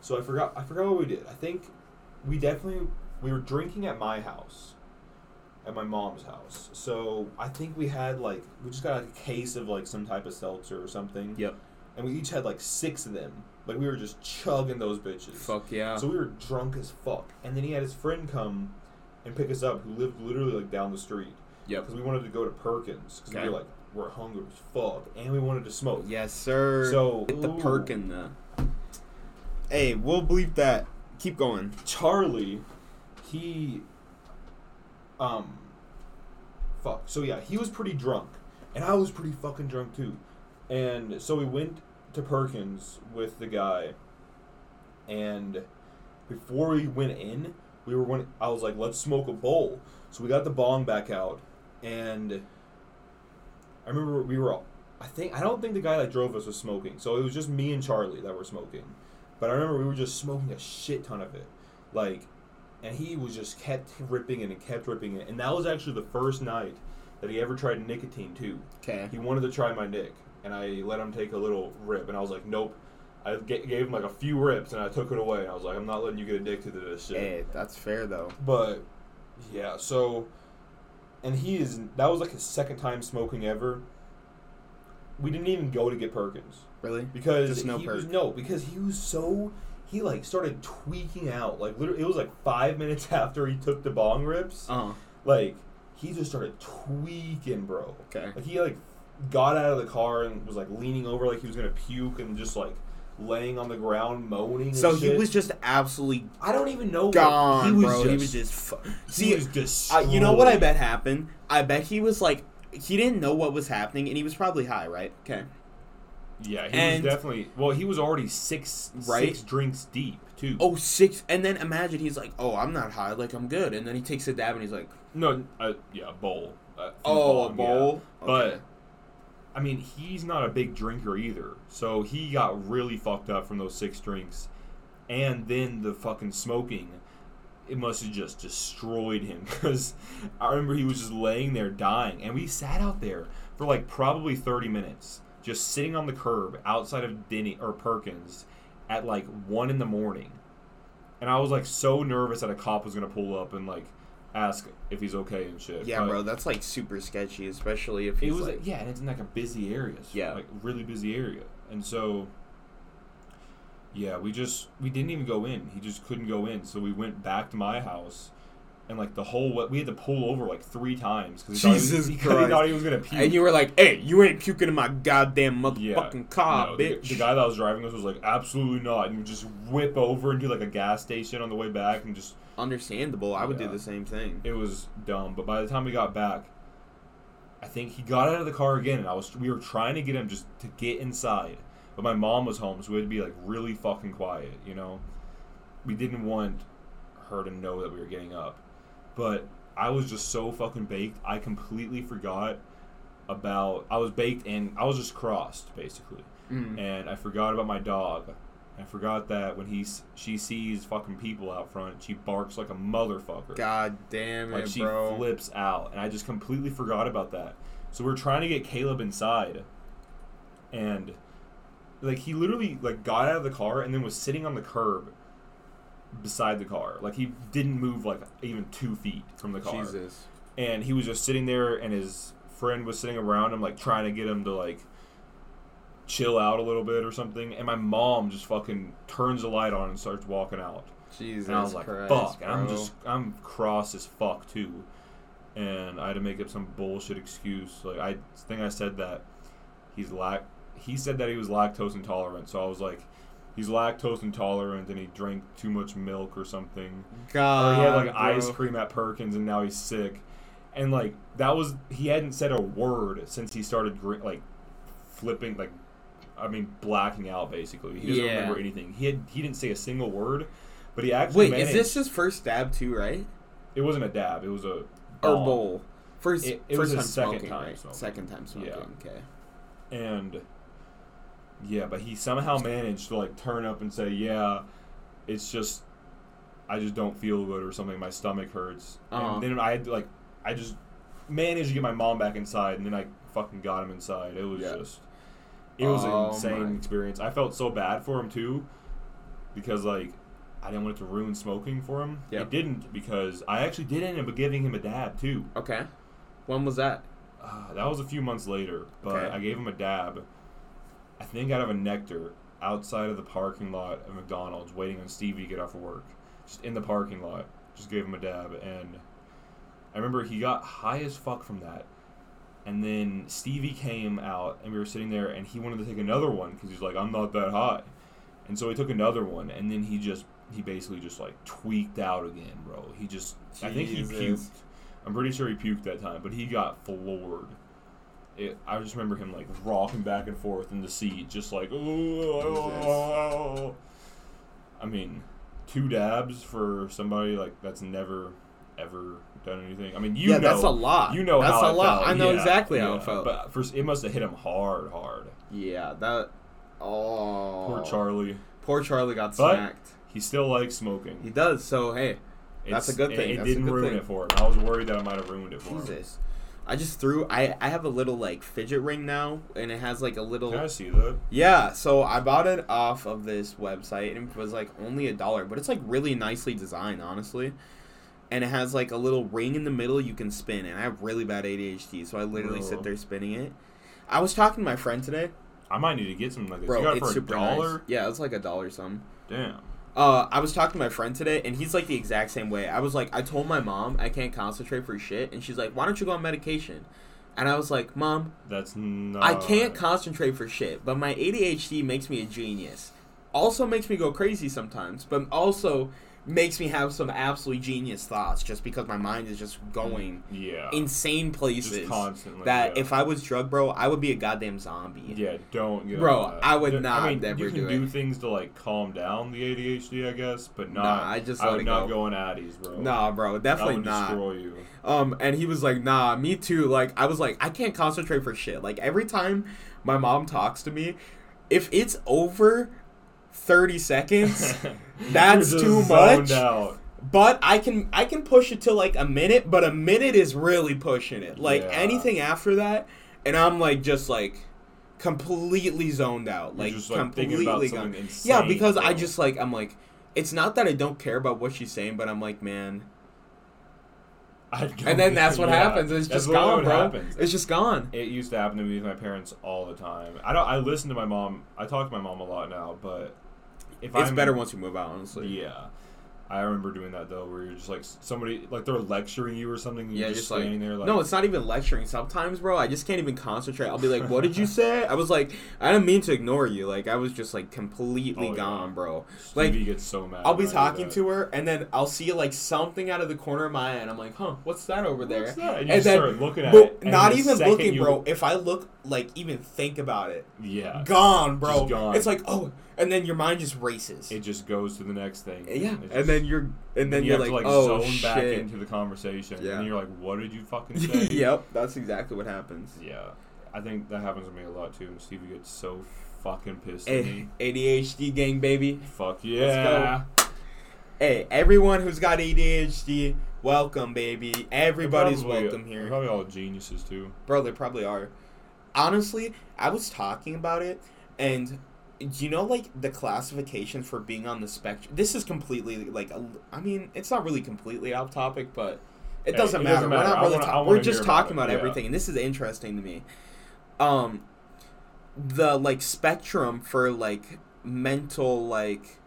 So I forgot I forgot what we did. I think we definitely we were drinking at my house. At my mom's house. So I think we had like we just got like, a case of like some type of seltzer or something. Yep. And we each had like six of them. Like we were just chugging those bitches. Fuck yeah. So we were drunk as fuck. And then he had his friend come and pick us up who lived literally like down the street. yep. Because we wanted to go to Perkins. Because Okay. we were like, we're hungry as fuck. And we wanted to smoke. Yes, sir. So- get the ooh. perk in the. Hey, we'll bleep that. Keep going. Charlie, he, um, fuck. So yeah, he was pretty drunk, and I was pretty fucking drunk too, and so we went to Perkins with the guy, and before we went in, we were when I was like, let's smoke a bowl. So we got the bong back out, and I remember we were. I think I don't think the guy that drove us was smoking, so it was just me and Charlie that were smoking. But I remember we were just smoking a shit ton of it, like, and he was just kept ripping it and kept ripping it. And that was actually the first night that he ever tried nicotine too. Okay. He wanted to try my nick, and I let him take a little rip, and I was like, nope. I gave him like a few rips, and I took it away. And I was like, I'm not letting you get addicted to this shit. Hey, that's fair though. But yeah, so and he is that was like his second time smoking ever. We didn't even go to get Perkins Really? because Just no he was no because he was so he like started tweaking out like literally it was like five minutes after he took the bong rips Uh huh. like he just started tweaking bro Okay. like he like got out of the car and was like leaning over like he was gonna puke and just like laying on the ground moaning So he shit. was just absolutely I don't even know what- gone, he was bro. just, he was just. Fu- See, was just uh, you know what I bet happened? I bet he was like, he didn't know what was happening, and he was probably high, right? Okay. Yeah, he And- was definitely. Well, he was already six Right? six drinks deep too. Oh, six. And then imagine he's like, oh, I'm not high. Like, I'm good. And then he takes a dab and he's like, no, uh, yeah, a bowl. Uh, oh, a bong, yeah. bowl. But I mean, he's not a big drinker either, so he got really fucked up from those six drinks, and then the fucking smoking. It must have just destroyed him because I remember he was just laying there dying, and we sat out there for like probably thirty minutes, just sitting on the curb outside of Denny or Perkins at like one in the morning, and I was like so nervous that a cop was gonna pull up and like ask if he's okay and shit. yeah, but- bro, that's like super sketchy, especially if it he's was like, yeah, and it's in like a busy area. Yeah. like really busy area, and so yeah, we just we didn't even go in. He just couldn't go in, so we went back to my house. And like the whole, we had to pull over like three times because he, thought he Jesus was- he thought he was gonna puke. and you were like, hey, you ain't puking in my goddamn Yeah. motherfucking car, No, the- bitch. The, guy that was driving us was like, absolutely not, and would just whip over and do like a gas station on the way back, and just Understandable. I would Yeah. do the same thing. it was dumb. But by the time we got back, I think he got out of the car again, and I was we were trying to get him just to get inside, but my mom was home, so we had to be like really fucking quiet. You know, we didn't want her to know that we were getting up, but I was just so fucking baked. I completely forgot about I was baked and I was just crossed basically, Mm. and I forgot about my dog. I forgot that when he she sees fucking people out front, she barks like a motherfucker. God damn Like it, she bro. flips out, and I just completely forgot about that. So we're trying to get Caleb inside, and like he literally like got out of the car and then was sitting on the curb beside the car. Like he didn't move like even two feet from the car, Jesus. and he was just sitting there, and his friend was sitting around him like trying to get him to like chill out a little bit or something. And my mom just fucking turns the light on and starts walking out. Jesus And I was like, Christ, fuck. And I'm just, I'm cross as fuck too. And I had to make up some bullshit excuse. Like, I think I said that he's lac, he said that he was lactose intolerant. So I was like, he's lactose intolerant and he drank too much milk or something. God. or he had like bro. ice cream at Perkins and now he's sick. And like, that was, he hadn't said a word since he started, gr- like, flipping, like, I mean, blacking out basically. He doesn't Yeah. remember anything. He had, he didn't say a single word. But he actually Wait, managed. is this his first dab too, right? It wasn't a dab. It was a Or bowl? First, It- it first was time second smoking, time right? smoking. Second time smoking. Yeah. Okay. and yeah, but he somehow managed to like turn up and say, "Yeah, it's just I just don't feel good or something. My stomach hurts." Uh-huh. And then I had to, like I just managed to get my mom back inside, and then I fucking got him inside. It was Yeah. just it was Oh, an insane my. experience. I felt so bad for him too because like. I didn't want it to ruin smoking for him. Yep. It didn't because I actually did end up giving him a dab too. Okay. When was that? Uh, that was a few months later, but Okay. I gave him a dab. I think out of a nectar outside of the parking lot at McDonald's, waiting on Stevie to get off of work. Just in the parking lot, just gave him a dab, and I remember he got high as fuck from that. And then Stevie came out, and we were sitting there, and he wanted to take another one because he's like, "I'm not that high," and so he took another one, and then he just he basically just like tweaked out again, bro. He just I think he puked. I'm pretty sure he puked that time, but he got floored. It, I just remember him like rocking back and forth in the seat, just like. "Oh." I mean, two dabs for somebody like that's never ever done anything. I mean, you yeah, know, that's a lot. You know that's how a it lot. felt. I know Yeah, exactly how it felt. But first, it must have hit him hard, hard. yeah, that. Oh. Poor Charlie. Poor Charlie got But- smacked. He still likes smoking. He does. So hey, That's a good thing. It, a didn't ruin thing. it for him. I was worried that I might have ruined it for him. Jesus. I just threw. I I have a little like fidget ring now, and it has like a little. Can I see that? Yeah, so I bought it off of this website and it was like only a dollar, but it's like really nicely designed, honestly. And it has like a little ring in the middle you can spin, and I have really bad ADHD, so I literally Bro. sit there spinning it. I was talking to my friend today, I might need to get something like this. bro. you got it for a dollar? nice. Yeah, it's like a dollar something. Damn. Uh, I was talking to my friend today, and he's like the exact same way. I was like, I told my mom I can't concentrate for shit, and she's like, Why don't you go on medication? And I was like, Mom, That's not. I can't concentrate for shit, but my ADHD makes me a genius. Also makes me go crazy sometimes, but also makes me have some absolutely genius thoughts just because my mind is just going Yeah. insane places. That yeah. if I was drug bro, I would be a goddamn zombie. Yeah, don't Bro. I would There- not I mean, you can do do, things to like calm down the ADHD, I guess, but not. Nah, I just I would not go. go on Addies, bro. Nah, bro, definitely would not. destroy you. Um, and he was like, "Nah, me too." Like, I was like, I can't concentrate for shit. Like every time my mom talks to me, if it's over thirty seconds, That's too much. Out. but I can I can push it to like a minute. But a minute is really pushing it. Like Yeah. anything after that, and I'm like just like completely zoned out. Like, just, like, completely about gone. something Yeah, insane, because I just like I'm like. It's not that I don't care about what she's saying, but I'm like, man. And then that's what yeah, happens. It's that's just gone, bro. happens. It's just gone. It used to happen to me with my parents all the time. I don't. I listen to my mom. I talk to my mom a lot now, but if It's I'm, better once you move out, honestly. Yeah, I remember doing that though, where you're just like somebody like they're lecturing you or something. And Yeah, you're just just like- standing there like No, it's not even lecturing. Sometimes, bro, I just can't even concentrate. I'll be like, "What did you say?" I was like, "I didn't mean to ignore you." Like, I was just like completely Oh, yeah. gone, bro. Stevie like, gets so mad. I'll be when I do talking to her, and then I'll see like something out of the corner of my eye, and I'm like, "Huh, what's that over there?" What's that? And you And then- start looking at it. not even looking, you- bro. If I look, like, even think about it, Yeah, gone, bro. Gone. It's like, oh, and then your mind just races. it just goes to the next thing. yeah, It and just- then you're, and then you you're have like, to like oh zone shit. back into the conversation, Yeah. and you're like, "What did you fucking say?" yep, that's exactly what happens. Yeah, I think that happens to me a lot too. And Stevie gets so fucking pissed at eh, me. ADHD gang, baby. Fuck yeah! Hey, everyone who's got ADHD, welcome, baby. Everybody's probably- welcome here. Probably all geniuses too. Bro, they probably are. Honestly, I was talking about it, and do you know, like, the classification for being on the spectrum? This is completely, like, i mean, it's not really completely off topic, but it Hey, doesn't it matter. doesn't We're not I really wanna- I talking. We're just about talking about yeah. everything, and this is interesting to me. Um, the, like, spectrum for, like, mental, like,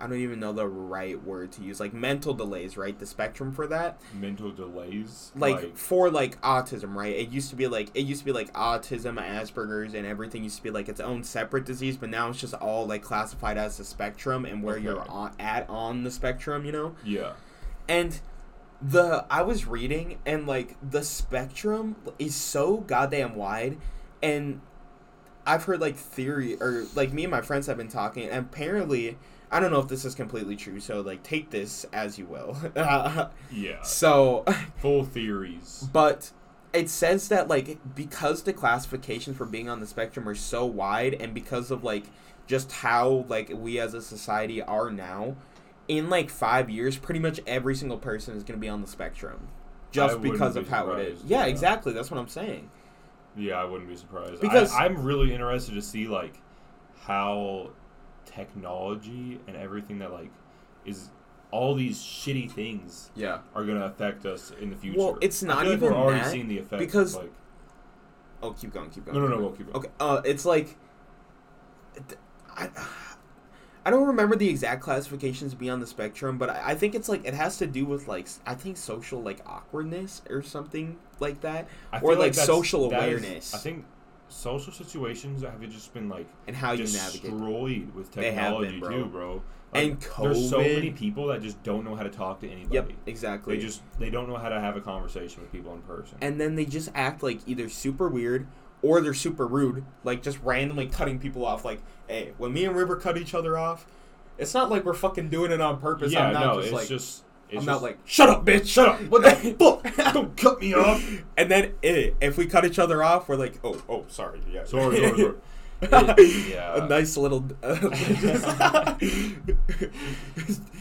I don't even know the right word to use. Like mental delays, right? The spectrum for that. Mental delays, Like, for like autism, right? It used to be like it used to be like autism, Asperger's, and everything used to be like its own separate disease, but now it's just all like classified as a spectrum and where you're on, at on the spectrum, you know. yeah, And the I was reading and like the spectrum is so goddamn wide, and I've heard like theory or like me and my friends have been talking, and apparently. I don't know if this is completely true, so like take this as you will. yeah, so, full theories. but it says that like because the classifications for being on the spectrum are so wide and because of like just how like we as a society are now in like 5 years pretty much every single person is going to be on the spectrum just wouldn't because be of how it is. Yeah, yeah. exactly. That's what I'm saying. Yeah, I wouldn't be surprised. Because- I, I'm really interested to see like how technology and everything that like is all these shitty things Yeah. are gonna affect us in the future. Well, it's I not feel like even we're already that, seeing the effects because- of, like Oh, keep going, keep going. no, no, no, we'll keep it. Okay. Uh, it's like, I, I don't remember the exact classifications beyond the spectrum, but I, I think it's like it has to do with like s- I think social like awkwardness or something like that, I or feel like that's- social that is- awareness. I think social situations have just been like and how you navigate. destroyed with They have been, technology bro. too, bro. And there's so many people that just don't know how to talk to anybody. Yep, exactly. They just they don't know how to have a conversation with people in person. and then they just act like either super weird or they're super rude, like just randomly cutting people off. Like, hey, when me and River cut each other off, it's not like we're fucking doing it on purpose. yeah, I'm not no, just it's like just it's I'm just, not like shut up, bitch, shut up. What the fuck? don't cut me off. And then eh, if we cut each other off, we're like, oh, oh, sorry, yeah, Sorry, sorry, sorry. It- yeah. a nice little.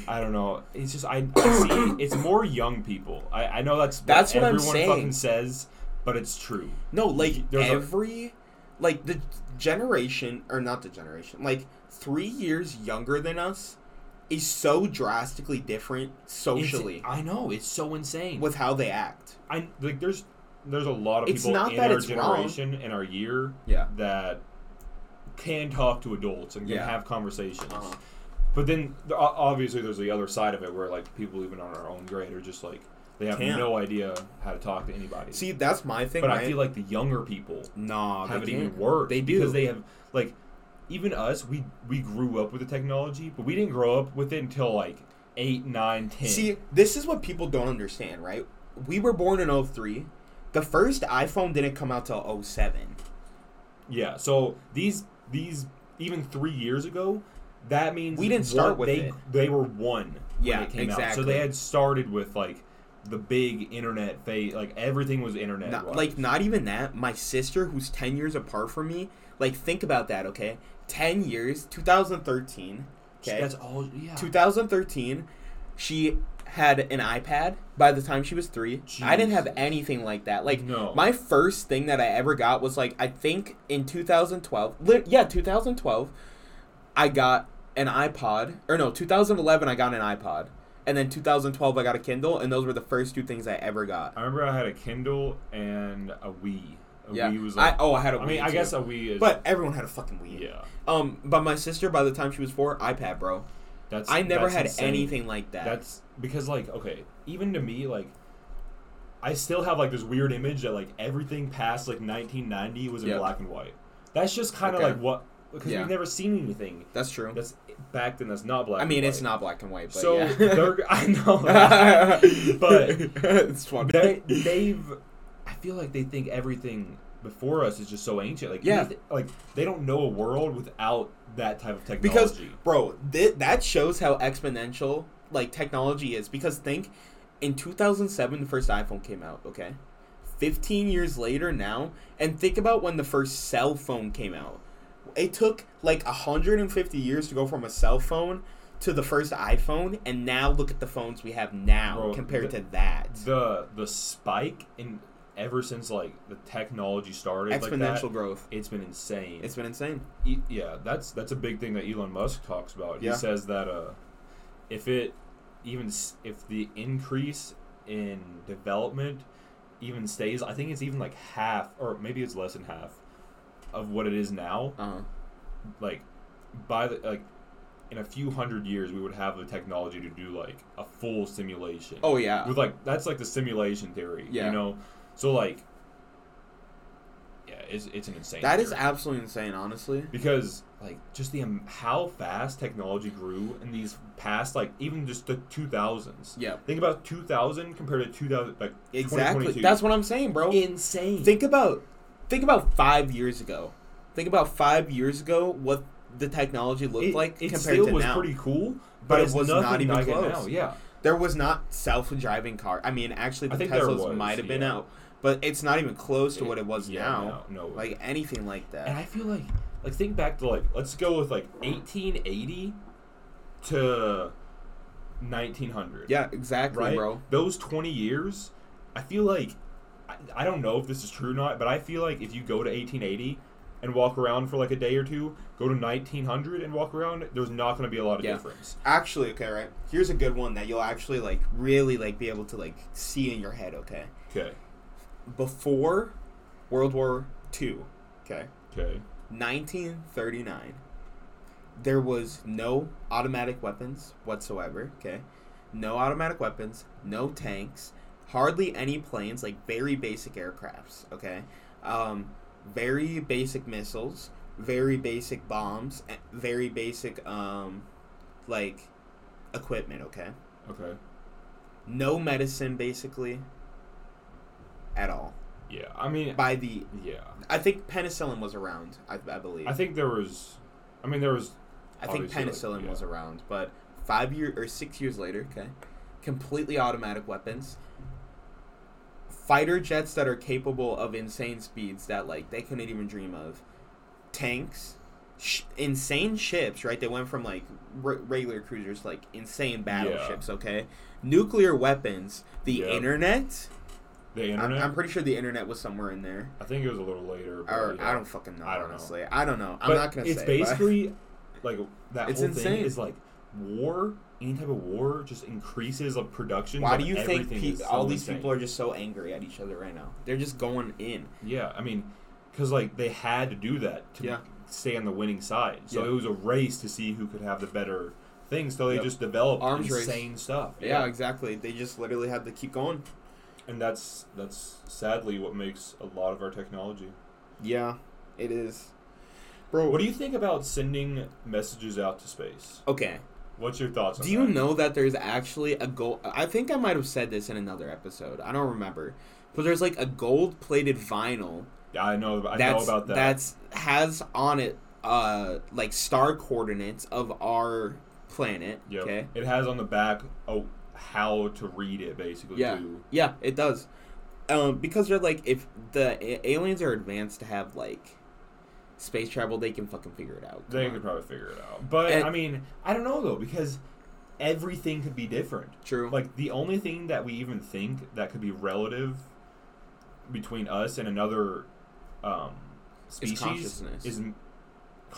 I don't know. It's just I, I see it's more young people. I, I know that's That's what I'm everyone saying. fucking says, but it's true. no, like There's a- every, like the generation or not the generation, like three years younger than us, is so drastically different It's- socially I know it's so insane. with how they act. I like there's there's a lot of It's people not in that our it's wrong. generation in our year Yeah. that can talk to adults and can Yeah. have conversations. Uh-huh. But then obviously there's the other side of it where like people even on our own grade are just like they have Can't. no idea how to talk to anybody. See, that's my thing. but right? I feel like the younger people nah, have it even worse. They do because they have like even us, we we grew up with the technology, but we didn't grow up with it until like eight, nine, ten. See, this is what people don't understand, right? We were born in 03. The first iPhone didn't come out till 07. yeah. So these these even three years ago, that means We didn't start with they it. they were one. when Yeah, it came out. So they had started with like the big internet phase. Like everything was internet. Not, like not even that. My sister, who's ten years apart from me, like think about that. Okay, ten years, 2013. Okay, that's all. Yeah. 2013. She had an iPad by the time she was three. I didn't have anything like that. Like No. my first thing that I ever got was like I think in 2012. Li- yeah, 2012. I got an iPod, or no, 2011 I got an iPod, and then 2012 I got a Kindle, and those were the first two things I ever got. I remember I had a Kindle and a Wii. A Yeah, Wii was I oh I had a I mean, Wii, I guess too. a Wii is. but everyone had a fucking Wii. yeah, Um, but my sister by the time she was four, iPad, bro. that's. I never that's had insane. anything like that. That's because like okay, even to me like. I still have like this weird image that like everything past like 1990 was in Yeah. black and white. That's just kind of Okay. like what because Yeah. we've never seen anything That's true. that's back then that's not black. I mean, and it's not black and white, but so yeah. I know, that. but it's funny. they they've I feel like they think everything before us is just so ancient. Like Yeah. like they don't know a world without that type of technology. because bro th- that shows how exponential like technology is because think in 2007 the first iphone came out okay 15 years later now and think about when the first cell phone came out it took like 150 years to go from a cell phone to the first iphone and now look at the phones we have now Bro, compared the- to that the the spike in ever since like the technology started like exponential that, growth it's been insane. it's been insane E- yeah, that's that's a big thing that Elon Musk talks about. Yeah. He says that uh, if it even s- if the increase in development even stays, I think it's even like half, or maybe it's less than half of what it is now. uh-huh Like by the like in a few hundred years, we would have the technology to do like a full simulation. oh yeah with like that's like the simulation theory. Yeah. you know, so like. Yeah, it's, it's an insane. that is theory absolutely insane honestly because like just the um, how fast technology grew in these past like even just the 2000s yeah think about 2000 compared to 2000 like exactly that's what i'm saying bro insane think about think about five years ago. Think about five years ago what the technology looked it, like it compared still to was now. pretty cool But but, it was not even like close. now yeah there was not self-driving car. I mean, actually, the I think Teslas might have been out, but it's not even close to what it was yeah, now. no, no. Like anything like that. and i feel like like think back to like let's go with like 1880 to 1900 yeah, exactly, right bro. those 20 years i feel like I, I don't know if this is true or not but i feel like if you go to 1880 and walk around for like a day or two go to 1900 and walk around there's not going to be a lot of Yeah. difference Actually, okay, right. Here's a good one that you'll actually like really like be able to like see in your head. Okay, okay before World War Two, okay, okay. 1939 there was no automatic weapons whatsoever okay? No automatic weapons no tanks hardly any planes like very basic aircrafts okay? Um, very basic missiles very basic bombs very basic um, like equipment okay? Okay. No medicine basically at all yeah i mean by the yeah i think penicillin was around i, I believe i think there was i mean there was I think Obviously, like, penicillin yeah. was around, but five year or six years later, okay, completely automatic weapons, fighter jets that are capable of insane speeds that like they couldn't even dream of, tanks, sh- insane ships. Right, they went from like r- regular cruisers to, like insane battleships. Okay, nuclear weapons, the Yeah. internet. The I'm, internet I'm pretty sure the internet was somewhere in there. I think it was a little later Or yeah. I don't fucking know. I don't know. I don't know. I'm But not gonna it's say. but- basically like that It's whole insane. thing is like war any type of war just increases of production Why do you think pe- so all these insane. people are just so angry at each other right now? They're just going in. yeah i mean because like they had to do that to Yeah. stay on the winning side so Yeah. it was a race to see who could have the better thing so they Yep. just developed Arms race. insane stuff Yeah. exactly. They just literally had to keep going. And that's that's sadly what makes a lot of our technology Yeah, it is. bro. What do you think about sending messages out to space? Okay. What's your thoughts on Do you that? know that there's actually a gold? I think I might have said this in another episode. I don't remember, but there's like a gold-plated vinyl Yeah, I know. I know that's about that. that's has on it uh like star coordinates of our planet. Yep. Okay. It has on the back oh how to read it basically Yeah. too. Yeah, it does. Um, because they're like, if the aliens are advanced to have like space travel, they can fucking figure it out. They Come could probably figure it out. But And- I mean, I don't know though because everything could be different. True. Like the only thing that we even think that could be relative between us and another um, species is consciousness,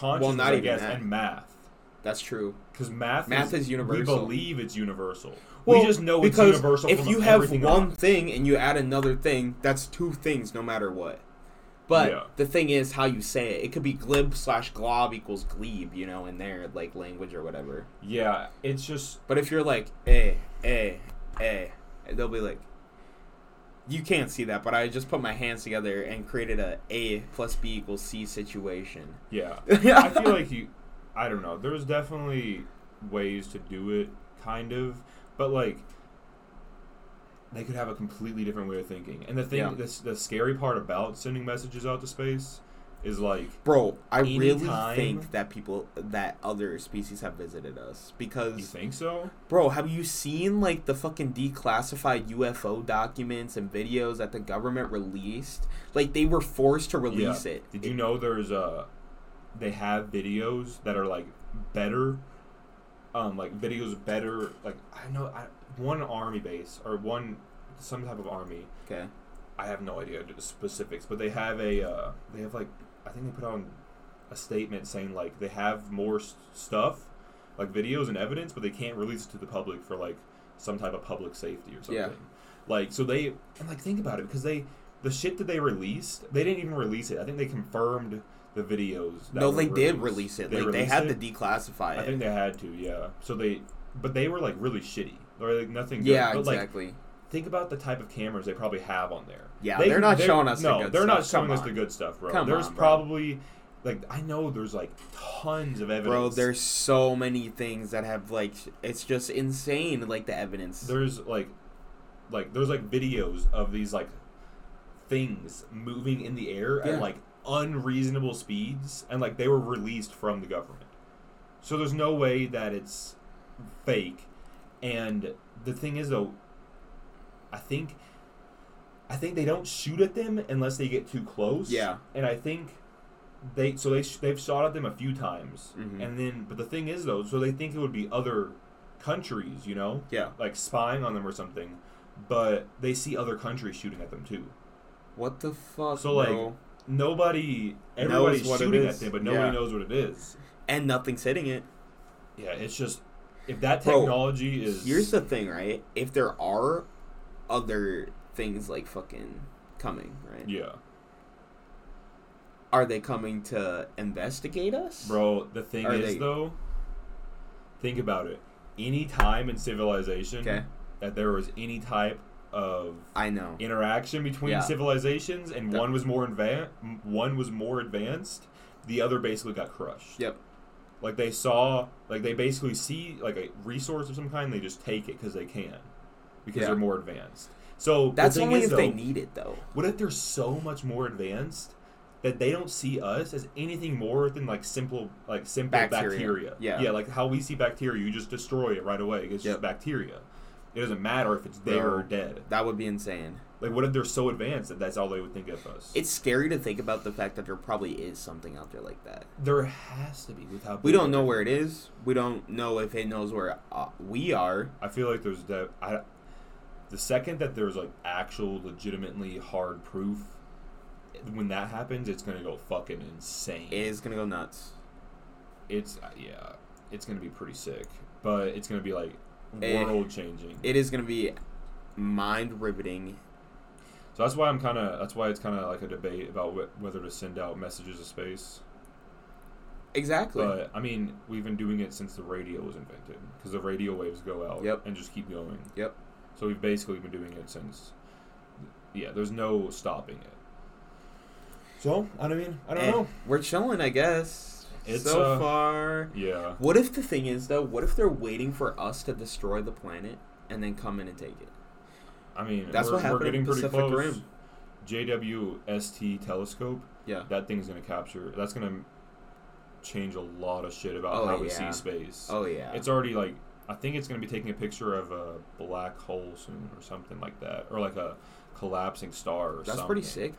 Well not I even guess, that. and math. That's true. Because math, Math is universal. We believe it's universal. Well, we just know it's because universal. if you have one thing and you add another thing, that's two things no matter what. But Yeah. the thing is how you say it. It could be glib slash glob equals glebe, you know, in their like language or whatever. yeah, it's just But if you're like a a a, they'll be like. You can't see that, but I just put my hands together and created a A plus B equals C situation. yeah. I feel like you. I don't know. There's definitely ways to do it, kind of, but like they could have a completely different way of thinking. And the thing, Yeah. this the scary part about sending messages out to space is like Bro, I really think that people that other species have visited us because you think so? Bro, have you seen like the fucking declassified UFO documents and videos that the government released? Like they were forced to release Yeah. it. Did you know there's uh they have videos that are like better um like videos better like I know I, one army base or one some type of army Okay. I have no idea the specifics but they have a uh they have like I think they put on a statement saying like they have more s- stuff like videos and evidence but they can't release it to the public for like some type of public safety or something Yeah. like so they and like think about it because they the shit that they released they didn't even release it I think they confirmed the videos No, they did release it. like they had it? to declassify it. I think they had to yeah so they but they were like really shitty or like nothing good. yeah, but, like, exactly. think about the type of cameras they probably have on there. Yeah, They- they're not showing us the No, good they're not stuff. Come showing us on. the good stuff, bro. Come there's on, bro. probably like I know there's like tons of evidence. Bro, there's so many things that have like it's just insane like the evidence. there's like like there's like videos of these like things moving in the air Yeah. at like unreasonable speeds and like they were released from the government. So there's no way that it's fake. And the thing is though I think I think they don't shoot at them unless they get too close. Yeah. And I think they so they sh- they've shot at them a few times. Mhm. And then but the thing is though, so they think it would be other countries, you know? yeah. like spying on them or something, but they see other countries shooting at them too. What the fuck, So, like, bro? Nobody, everybody's what it shooting at is. them, but nobody Yeah. knows what it is. And nothing's hitting it. Yeah, it's just if that Bro, technology is Here's the thing, right? If there are other things like fucking coming, right? yeah, Are they coming to investigate us? bro. The thing Are is they- though, think about it. Any time in civilization Okay. that there was any type of I know. interaction between Yeah. civilizations and The- one was more advanced, one was more advanced, the other basically got crushed. Yep. Like they saw, like they basically see like a resource of some kind, they just take it because they can, because Yeah. they're more advanced. So the That's only is, if though, they need it, though. What if they're so much more advanced that they don't see us as anything more than like simple, like simple Bacteria. bacteria? Yeah. yeah, like how we see bacteria, you just destroy it right away. It's Yep. just bacteria. It doesn't matter if it's there Bro. or dead. That would be insane. Like, what if they're so advanced that that's all they would think of us? It's scary to think about the fact that there probably is something out there like that. there has to be without. We don't know where it is. We don't know if it knows where uh, we are. I feel like there's that. I, the second that there's like actual, legitimately hard proof, when that happens, it's gonna go fucking insane. It is gonna go nuts. it's uh, yeah, it's gonna be pretty sick, but it's gonna be like. World changing. It is gonna be mind riveting. So that's why I'm kind of. That's why it's kind of like a debate about wh- whether to send out messages of space. Exactly. But I mean, we've been doing it since the radio was invented because the radio waves go out Yep. and just keep going. Yep. So we've basically been doing it since. Yeah, there's no stopping it. So I don't mean I don't Eh, know. We're chilling, I guess. It's, so uh, far. Yeah. What if the thing is though? What if they're waiting for us to destroy the planet and then come in and take it? I mean, That's we're, what happened we're getting in pretty Pacific close. Rim. JWST telescope. Yeah. That thing's gonna capture. That's gonna change a lot of shit about Oh, how we yeah. see space. Oh yeah. It's already like I think it's gonna be taking a picture of a black hole soon or something like that, or like a collapsing star or That's something. pretty sick.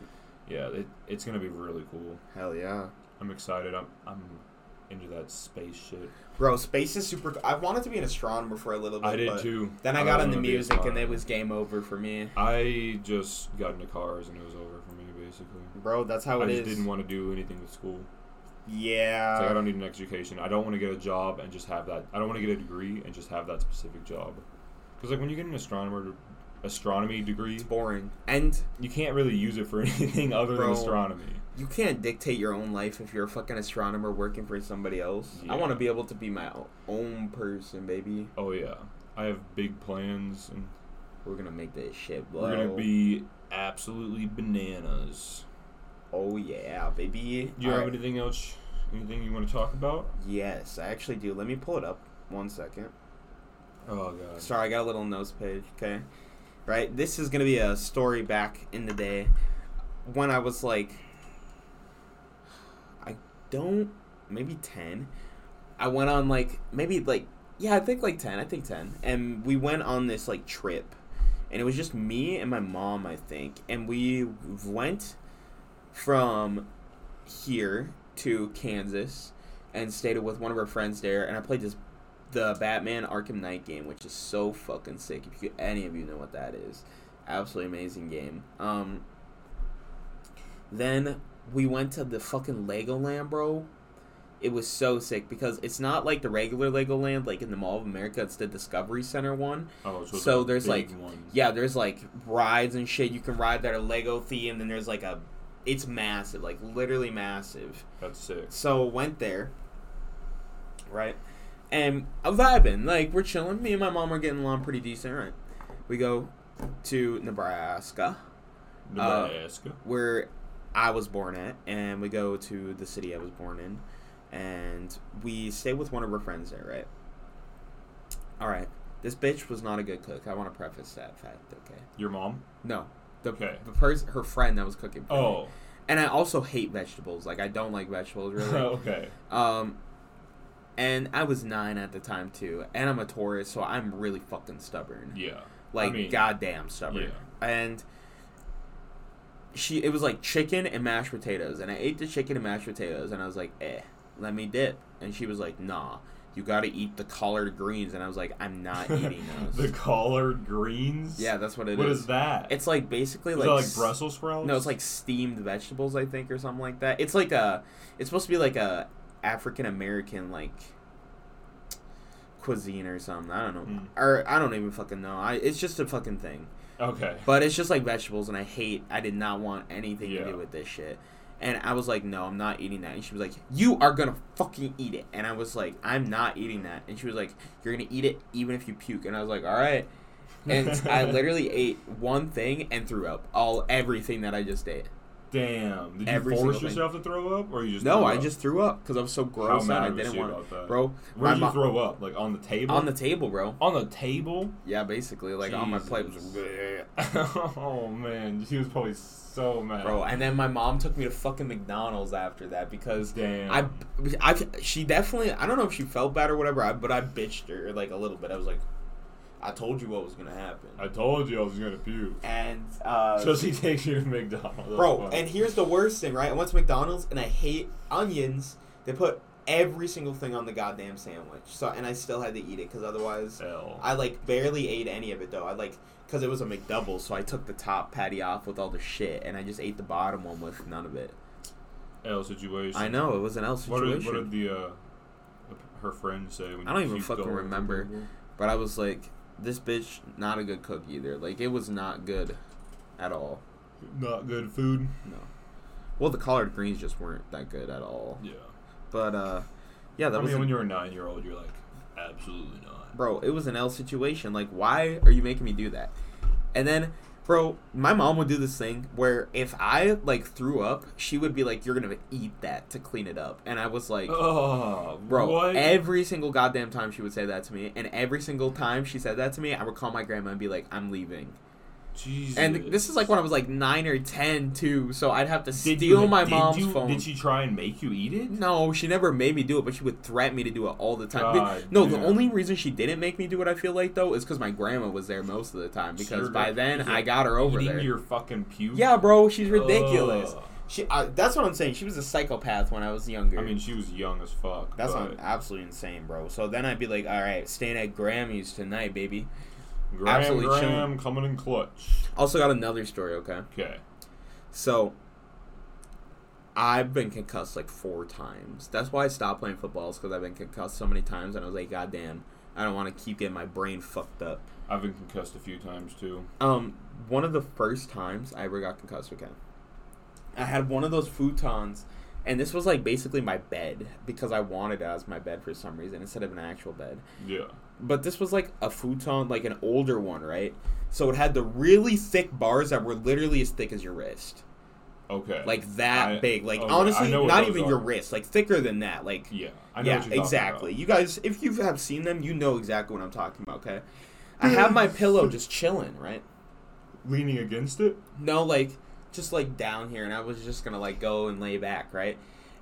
Yeah, it, it's gonna be really cool. Hell yeah. I'm excited. I'm I'm into that space shit. Bro, space is super. I wanted to be an astronomer for a little bit. I did but too. Then I got wanted into to be a music, and it was game over for me. I just got into cars and it was over for me basically. Bro, that's how it is. I just didn't want to do anything with school. yeah. Like I don't need an education. I don't want to get a job and just have that. I don't want to get a degree and just have that specific job. Because like when you get an astronomer astronomy degree, it's boring, and you can't really use it for anything other Bro. than astronomy. You can't dictate your own life if you're a fucking astronomer working for somebody else. I want to be able to be my own person, baby. Oh yeah, I have big plans and We're gonna make this shit blow. we're gonna be absolutely bananas. Oh yeah, baby. Do you have Alright. anything else? Anything you want to talk about? Yes, I actually do. Let me pull it up. One second. Oh god. Sorry, I got a little notes page. Okay, right. This is gonna be a story back in the day when I was like, don't, maybe ten. I went on like maybe like yeah, I think like ten. I think ten, and we went on this like trip, and it was just me and my mom, I think, and we went from here to Kansas and stayed with one of our friends there, and I played this the Batman Arkham Knight game, which is so fucking sick. If you, any of you know what that is, absolutely amazing game. Um, then we went to the fucking Legoland, bro. It was so sick because it's not like the regular Legoland, like in the Mall of America. It's the Discovery Center one. Oh, so, So there's, big like- ones. Yeah, there's like rides and shit you can ride that are Lego themed, and there's like a, it's massive, like literally massive. that's sick. So went there, right, and I'm vibing. Like we're chilling. Me and my mom are getting along pretty decent, right? We go to Nebraska, Uh, Nebraska. I was born at, and we go to the city I was born in, and we stay with one of our friends there, right? All right. This bitch was not a good cook. I want to preface that fact, okay? Your mom? No, the Okay. the person, her friend that was cooking. For me. Oh. and I also hate vegetables. Like I don't like vegetables really. okay. Um, and I was nine at the time too, and I'm a Taurus, so I'm really fucking stubborn. Yeah. Like I mean, goddamn stubborn. Yeah. And she, it was like chicken and mashed potatoes, and I ate the chicken and mashed potatoes, and I was like, eh, let me dip. And she was like, nah, you got to eat the collard greens, and I was like, I'm not eating those. the collard greens? yeah, that's what it is. What is that? It's like basically Is like like Brussels sprouts? No, it's like steamed vegetables, I think, or something like that. It's like a, it's supposed to be like a African American like cuisine or something. I don't know, Mm. or I don't even fucking know. I it's just a fucking thing, Okay. but it's just like vegetables, and I hate. I did not want anything to do with this shit. And I was like, no, I'm not eating that. And she was like, you are gonna fucking eat it. And I was like, I'm not eating that. And she was like, you're gonna eat it even if you puke. And I was like, all right. And I literally ate one thing and threw up all everything that I just ate. Damn. Did you force single thing. yourself to throw up, or you just No, threw I up? just threw up because I was so How gross and mad I didn't want, that? bro. Where did you mo- throw up? Like on the table? on the table, bro. on the table? Yeah, basically, like on my plate Jesus. oh man, she was probably so mad. bro. And then my mom took me to fucking McDonald's after that because Damn. I, I, she definitely, I don't know if she felt bad or whatever, but I bitched her like a little bit. I was like, I told you what was gonna happen, I told you I was gonna puke. and uh, So she takes you to McDonald's. Bro, and here's the worst thing, right? I went to McDonald's and I hate onions. They put every single thing on the goddamn sandwich. So and I still had to eat it because otherwise Hell. I like barely ate any of it though. I like because it was a McDouble, so I took the top patty off with all the shit and I just ate the bottom one with none of it. L situation. I know it was an L What situation, did, what did the uh, her friend say? When I don't even fucking fell over the remember. but I was like, this bitch not a good cook either. Like it was not good at all. Not good food. No. Well, the collard greens just weren't that good at all. Yeah. But uh, yeah, that I was mean, when you're a nine year old, you're like, absolutely not. bro, it was an L situation. Like, why are you making me do that? And then Bro, my mom would do this thing where if I like threw up, she would be like, "You're gonna eat that to clean it up," and I was like, Oh, "Bro." what? Every single goddamn time she would say that to me, and every single time she said that to me, I would call my grandma and be like, "I'm leaving." Jesus. And this is like when I was like nine or ten too, so I'd have to Did steal you- my mom's you- phone. Did she try and make you eat it? No, she never made me do it, but she would threaten me to do it all the time. God no, the only reason she didn't make me do it, I feel like though, is because my grandma was there most of the time. Because you're by then I got her over eating there. your fucking puke. Yeah, bro, she's ridiculous. Ugh. She, I, that's what I'm saying. She was a psychopath when I was younger. I mean, she was young as fuck. that's but absolutely insane, bro. So then I'd be like, all right, staying at Grammys tonight, baby. Graham, absolutely Graham coming in clutch. Also got another story, okay? Okay. So I've been concussed like four times. That's why I stopped playing footballs because I've been concussed so many times, and I was like, God damn, I don't want to keep getting my brain fucked up. I've been concussed a few times too. Um, one of the first times I ever got concussed, okay, I had one of those futons, and this was like basically my bed because I wanted it as my bed for some reason instead of an actual bed. Yeah. But this was like a futon, like an older one, right? So it had the really thick bars that were literally as thick as your wrist. Okay. like that I- big. Like okay, honestly, not even are. your wrist, like thicker than that. Like Yeah. I know yeah, what you're exactly. about. You guys, if you have seen them, you know exactly what I'm talking about. Okay, I have my pillow just chilling, right? Leaning against it. No, like just like down here, and I was just gonna like go and lay back, right?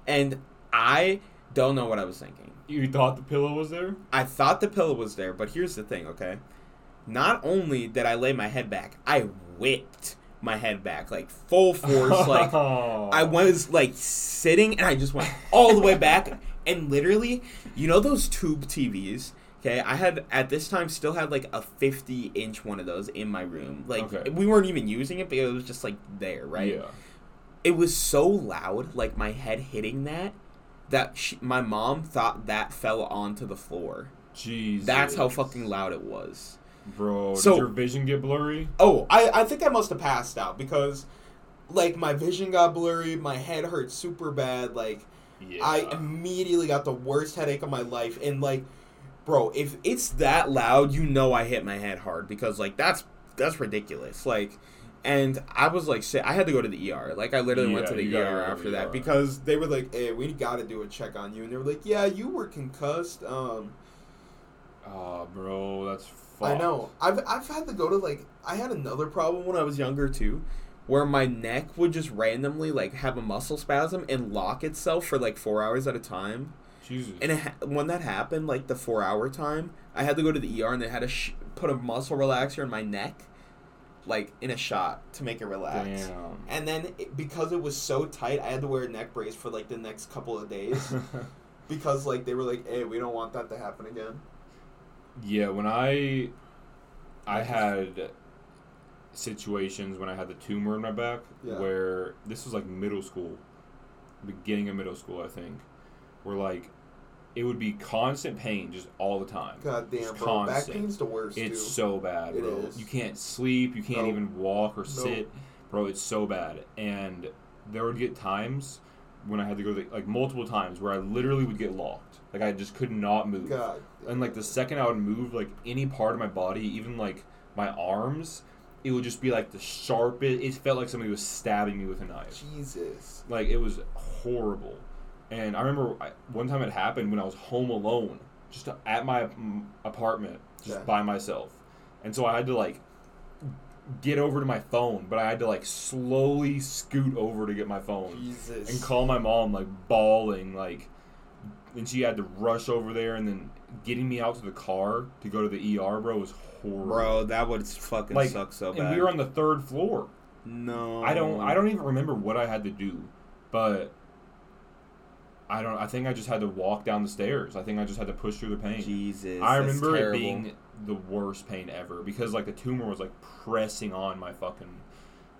And I don't know what I was thinking. You thought the pillow was there? I thought the pillow was there, but here's the thing, okay? Not only did I lay my head back, I whipped my head back like full force, like I was like sitting and I just went all the way back and literally, you know those tube TVs? Okay, I had at this time still had like a 50 inch one of those in my room. Like Okay. we weren't even using it, but it was just like there, right? Yeah. It was so loud, like my head hitting that, that she, my mom thought that fell onto the floor. Jeez. That's how fucking loud it was. Bro, So- did your vision get blurry? Oh, I, I think I must have passed out because, like, my vision got blurry, my head hurt super bad. Like, Yeah. I immediately got the worst headache of my life. And, like, bro, if it's that loud, you know I hit my head hard because, like, that's that's ridiculous. Like, and I was like, shit, I had to go to the ER. Like, I literally went to the ER after the that ER. because they were like, hey, we got to do a check on you. And they were like, yeah, you were concussed. Um, Ah, bro, that's fucked. I know. I've I've had to go to like I had another problem when I was younger too, where my neck would just randomly like have a muscle spasm and lock itself for like four hours at a time. Jesus. And it, ha- when that happened, like the four hour time, I had to go to the ER and they had to sh- put a muscle relaxer in my neck, like in a shot to make it relax. Damn. And then it, because it was so tight, I had to wear a neck brace for like the next couple of days because like they were like, "Hey, we don't want that to happen again." yeah, when I I had situations when I had the tumor in my back Yeah. where this was like middle school, beginning of middle school, I think, where like it would be constant pain just all the time. God damn, It's bro, back pain's the worst. It's so bad, It bro. is. You can't sleep. You can't Nope. even walk or Nope. sit, bro. It's so bad. And there would get times when I had to go to the, like multiple times where I literally would get locked. Like I just could not move. God. And like the second I would move like any part of my body, even like my arms, it would just be like the sharpest. It felt like somebody was stabbing me with a knife. Jesus. Like it was horrible. And I remember one time it happened when I was home alone, just at my apartment, just Yeah. by myself. And so I had to like get over to my phone, but I had to like slowly scoot over to get my phone Jesus. and call my mom like bawling like and she had to rush over there and then getting me out to the car to go to the ER bro was horrible. Bro, that would fucking like suck so bad. and we were on the third floor. no. I don't I don't even remember what I had to do, but I don't I think I just had to walk down the stairs. I think I just had to push through the pain. Jesus. I remember it being the worst pain ever because like the tumor was like pressing on my fucking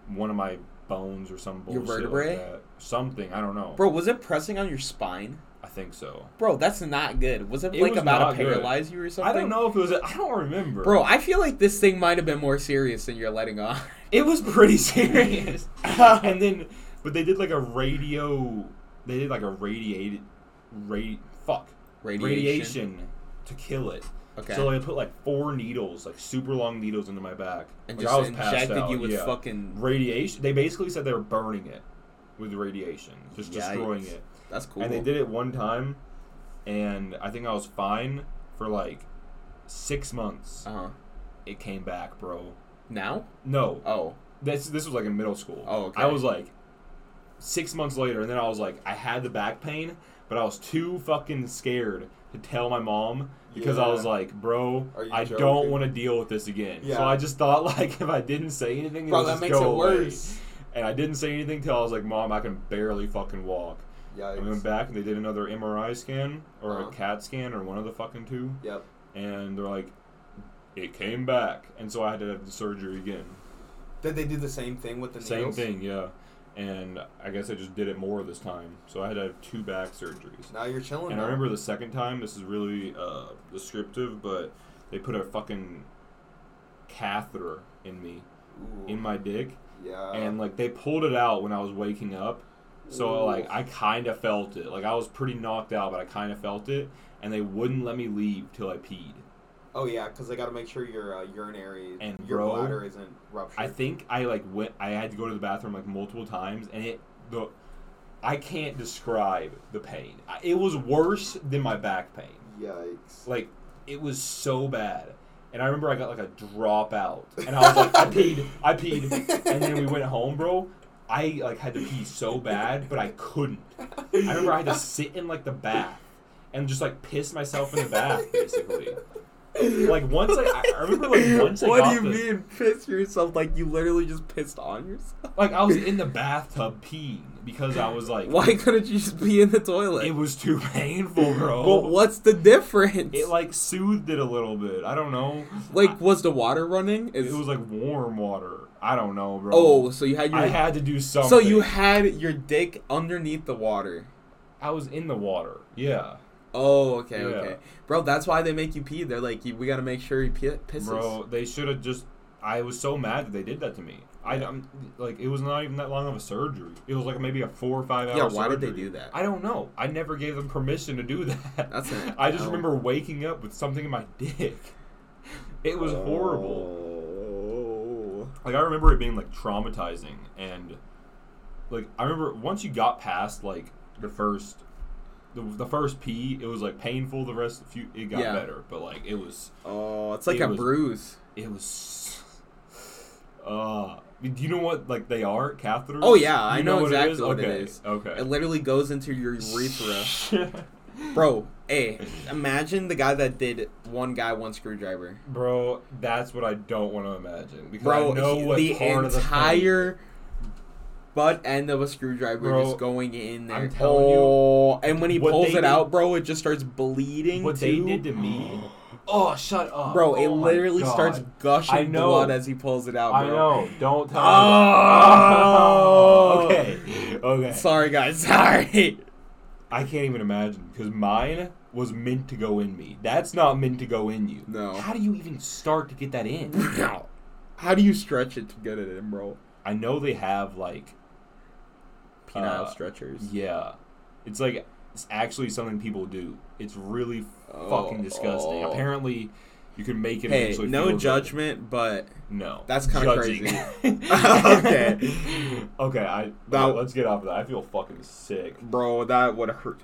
one of my bones or some Your vertebrae? like. Something, I don't know. Bro, was it pressing on your spine? I think so. Bro, that's not good. Was it, It like was about to good. paralyze you or something? I don't know if it was I don't remember. Bro, I feel like this thing might have been more serious than you're letting on. It was pretty serious. and then, but they did like a radio. They did like a radiated, radi- fuck Radiation. radiation to kill it. Okay. So they put like four needles, like super long needles, into my back. and Like, just I was passed injected out, you with yeah. fucking. radiation. They basically said they were burning it with radiation, just destroying it. That's cool. And they did it one time, and I think I was fine for like six months. Uh huh. It came back, bro. Now? No, Oh. this this was like in middle school. Oh, okay. I was like six months later, and then I was like, I had the back pain, but I was too fucking scared to tell my mom because I was like, bro, I joking? don't want to deal with this again. So I just thought like if I didn't say anything, it Bro, would that just makes go it away. worse. And I didn't say anything till I was like, Mom, I can barely fucking walk. Yeah. I went back and they did another MRI scan or Uh-huh. a CAT scan or one of the fucking two, Yep. and they're like, it came back, and so I had to have the surgery again. Did they do the same thing with the Same needles? thing, yeah. And I guess I just did it more this time, so I had to have two back surgeries. Now you're chilling. And I remember the second time. This is really uh, descriptive, but they put a fucking catheter in me, Ooh. in my dick, yeah. and like they pulled it out when I was waking up. So Ooh. like I kind of felt it. Like I was pretty knocked out, but I kind of felt it, and they wouldn't let me leave till I peed. Oh yeah, because they got to make sure your uh, urinary And your bro, bladder isn't ruptured. I think I like went. I had to go to the bathroom like multiple times, and it the. I can't describe the pain. It was worse than my back pain. Yikes. Like it was so bad. And I remember I got like a dropout, and I was like, I peed, I peed, and then we went home, bro. I like had to pee so bad, but I couldn't. I remember I had to sit in like the bath and just like piss myself in the bath, basically. Like once I, I remember like once I what do you the- mean piss yourself? Like you literally just pissed on yourself? like I was in the bathtub peeing because I was like, Why couldn't you just be in the toilet? it was too painful, bro. But what's the difference? It like soothed it a little bit. I don't know. like I- was the water running? It was like warm water. I don't know, bro. oh, so you had your I had to do something. so you had your dick underneath the water. I was in the water. Yeah, Oh, okay, Yeah. okay, bro. That's why they make you pee. They're like, we gotta make sure he pi- pisses. bro. They should have just. I was so mad that they did that to me. I, I'm like, it was not even that long of a surgery. It was like maybe a four or five hour. Yeah, why did they do that? I don't know. I never gave them permission to do that. That's an I just remember waking up with something in my dick. It was horrible. Oh. Like I remember it being like traumatizing and like I remember once you got past like the first the, the first pee, it was like painful. The rest, few it got Yeah. better, but like it was, Oh, it's like It a was- bruise. it was. Uh, do you know what like they are catheters? Oh, yeah, I You know what exactly what it okay. is. Okay. It literally goes into your urethra, bro. Hey, imagine the guy that did one guy one screwdriver, Bro, that's what I don't want to imagine because bro. I know he- what the part of the entire butt end of a screwdriver Bro, just going in there. I'm telling you, oh, and when he pulls it did- out, bro, it just starts bleeding. what they did to me. Oh, shut up, Bro, it Oh literally starts gushing I know. blood as he pulls it out, bro. I know. Don't tell Oh. me. okay. Okay. Sorry, guys. Sorry. I can't even imagine because mine was meant to go in me. That's not meant to go in you. No. How do you even start to get that in? How do you stretch it to get it in, bro? I know they have like, Penile Uh, stretchers. yeah, it's like it's actually something people do. It's really fucking Oh. disgusting. Oh. Apparently, you can make it. Hey, no feel good. judgment, but No, That's kinda crazy. Okay. okay. I That- let's get off of that. I feel fucking sick. bro, that would hurt.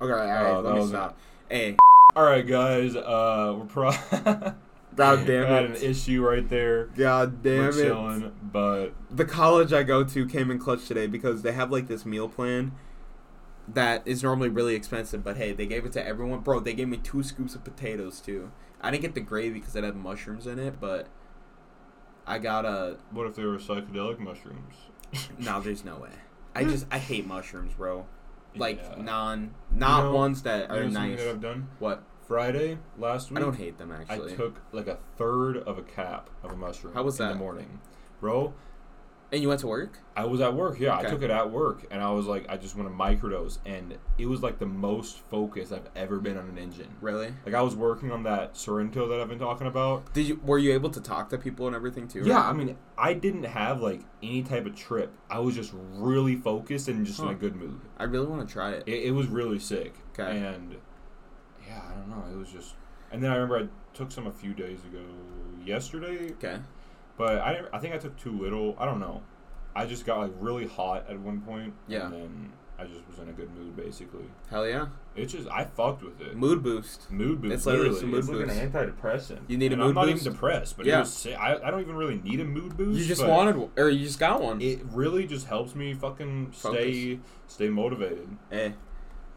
Okay, all right, Oh, let me stop. Hey, All right, guys. Uh, we're pro. God damn had it. an issue right there. God damn we're it. chilling, but the college I go to came in clutch today because they have like this meal plan that is normally really expensive, but hey, they gave it to everyone. Bro, they gave me two scoops of potatoes too. I didn't get the gravy because it had mushrooms in it, but I got a. what if they were psychedelic mushrooms? No, there's no way. I just I hate mushrooms, bro. Like Yeah. non, not know- ones that are nice. that I've done? What? Friday last week. I don't hate them actually. I took like a third of a cap of a mushroom. How was that? in the morning, bro? and you went to work? I was at work. Yeah, Okay. I took it at work, and I was like, I just want to microdose, and it was like the most focused I've ever been on an engine. Really? Like I was working on that Sorento that I've been talking about. Did you? Were you able to talk to people and everything too? Yeah, I mean, I didn't have like any type of trip. I was just really focused and just in a good mood. I really want to try it. It, it was really sick. Okay. And yeah, I don't know. It was just And then I remember I took some a few days ago, yesterday, Okay. but I didn't, I think I took too little. I don't know. I just got like really hot at one point. Yeah. And then I just was in a good mood basically. Hell yeah. It's just I fucked with it. Mood boost. Mood boost. It's literally some mood it's like an antidepressant. You need a mood I'm not even depressed, but Yeah. it was, I, I don't even really need a mood boost. You just wanted, one- or you just got one. It really just helps me fucking stay stay motivated. Hey,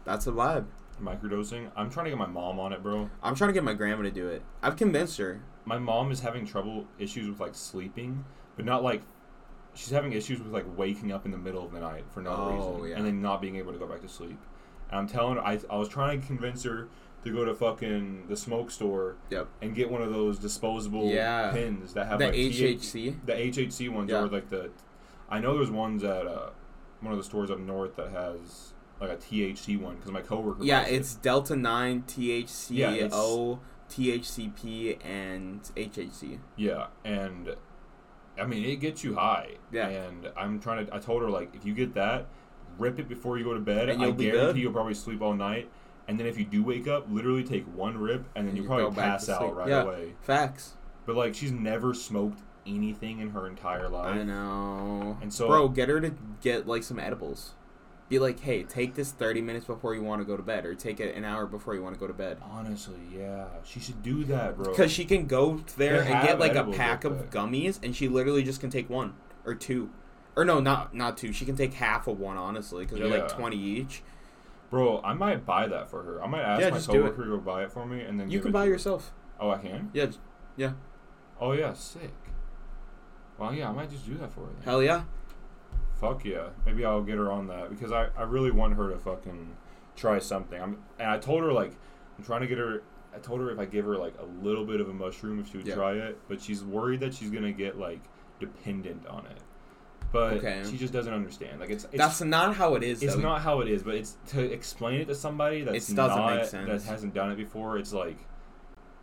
that's a vibe. Microdosing. I'm trying to get my mom on it, bro. I'm trying to get my grandma to do it. I've convinced her. My mom is having trouble issues with like sleeping, but not like she's having issues with like waking up in the middle of the night for no Oh, reason yeah. and then not being able to go back to sleep. And I'm telling her, I I was trying to convince her to go to fucking the smoke store Yep. and get one of those disposable Yeah. pins that have The like HHC. the HHC ones Yeah. or like the I know there's ones at uh, one of the stores up north that has like a THC one because my coworker Yeah, buys it. it's Delta 9, THC, Yeah, it's- O, THCP, and HHC. Yeah, and I mean it gets you high. Yeah. And I'm trying to. I told her like if you get that, rip it before you go to bed. And I be guarantee good. you'll probably sleep all night. And then if you do wake up, literally take one rip, and then you you probably pass out right Yeah. away. Facts. But like she's never smoked anything in her entire life. I know. And so- bro, get her to get like some edibles. Be like, hey, take this 30 minutes before you want to go to bed, or take it an hour before you want to go to bed. Honestly, yeah, she should do that, bro. Because she can go there They and get like a pack of gummies, and she literally just can take one or two, or no, not not two. She can take half of one, honestly, because they're like 20 each. Bro, I might buy that for her. I might ask Yeah, my just do it. coworker to go buy it for me, and then You can buy yourself. Oh, I can. Yeah, yeah. Oh yeah, sick. Well, yeah, I might just do that for her. Then. Hell yeah. Fuck yeah. Maybe I'll get her on that because I, I really want her to fucking try something. I'm and I told her like I'm trying to get her. I told her if I give her like a little bit of a mushroom, if she would Yeah. try it, but she's worried that she's gonna get like dependent on it. But Okay. she just doesn't understand. Like it's, it's That's not how it is. it's though. not how it is, but it's to explain it to somebody that's It doesn't not make sense. that hasn't done it before. It's like,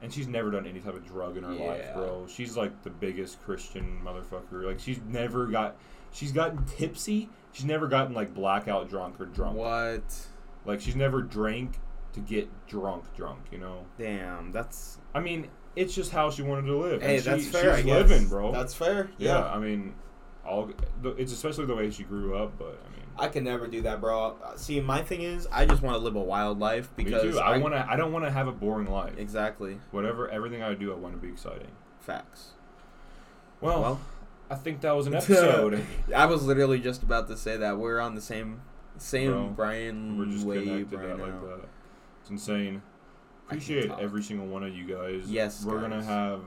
and she's never done any type of drug in her life, bro. She's like the biggest Christian motherfucker. Like she's never got, she's gotten tipsy. She's never gotten like blackout drunk or drunk. What? Like she's never drank to get drunk, drunk. You know. Damn, that's I mean, it's just how she wanted to live. hey, and she, that's fair. She's I living, bro. That's fair. yeah. Yeah. I mean, all it's especially the way she grew up, but I mean. I can never do that, bro. See, my thing is, I just want to live a wild life because too. I, want to. I don't want to have a boring life. exactly Whatever, everything I do, I want to be exciting. facts. Well, Well, I think that was an episode. I was literally just about to say that we're on the same same Bro, Brian We're just wave connected right now. like that. It's insane. Appreciate every single one of you guys. Yes, we're gonna have.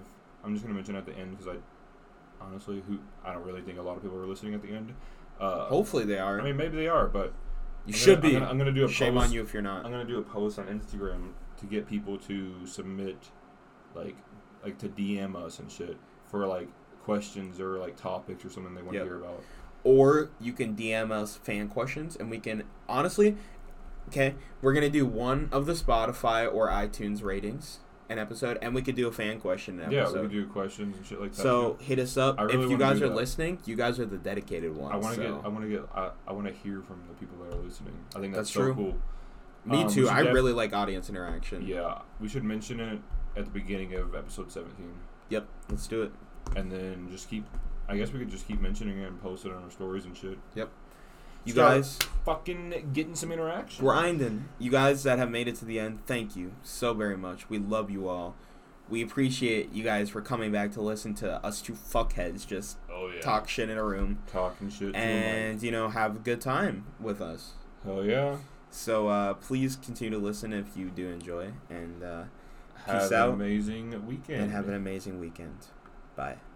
I'm just gonna mention at the end because I, honestly, who I don't really think a lot of people are listening at the end. Uh, Hopefully they are. I mean, maybe they are, but you I'm should gonna- be. I'm gonna, I'm gonna do a Shame post, on you if you're not. I'm gonna do a post on Instagram to get people to submit, like, like to DM us and shit for like questions or like topics or something they want to Yep. hear about. Or you can DM us fan questions, and we can honestly. Okay, we're gonna do one of the Spotify or iTunes ratings an episode, and we could do a fan question an Yeah, we could do questions and shit like that. So hit us up really if you guys are that. listening. You guys are the dedicated ones. I want to so. get. I want to get. I, I want to hear from the people that are listening. I think that's, That's so true. cool. Me Um, too. I def- really like audience interaction. Yeah, we should mention it at the beginning of episode seventeen, Yep. Let's do it. And then just keep. I guess we could just keep mentioning it and post it on our stories and shit. Yep. You Start guys fucking getting some interaction. grinding. You guys that have made it to the end, thank you so very much. We love you all. We appreciate you guys for coming back to listen to us two fuckheads just Oh yeah. talk shit in a room Talking shit. to and you know have a good time with us. mic. Hell yeah. So uh, please continue to listen if you do enjoy, and uh, Have an out. amazing weekend. and have an amazing weekend. Bye.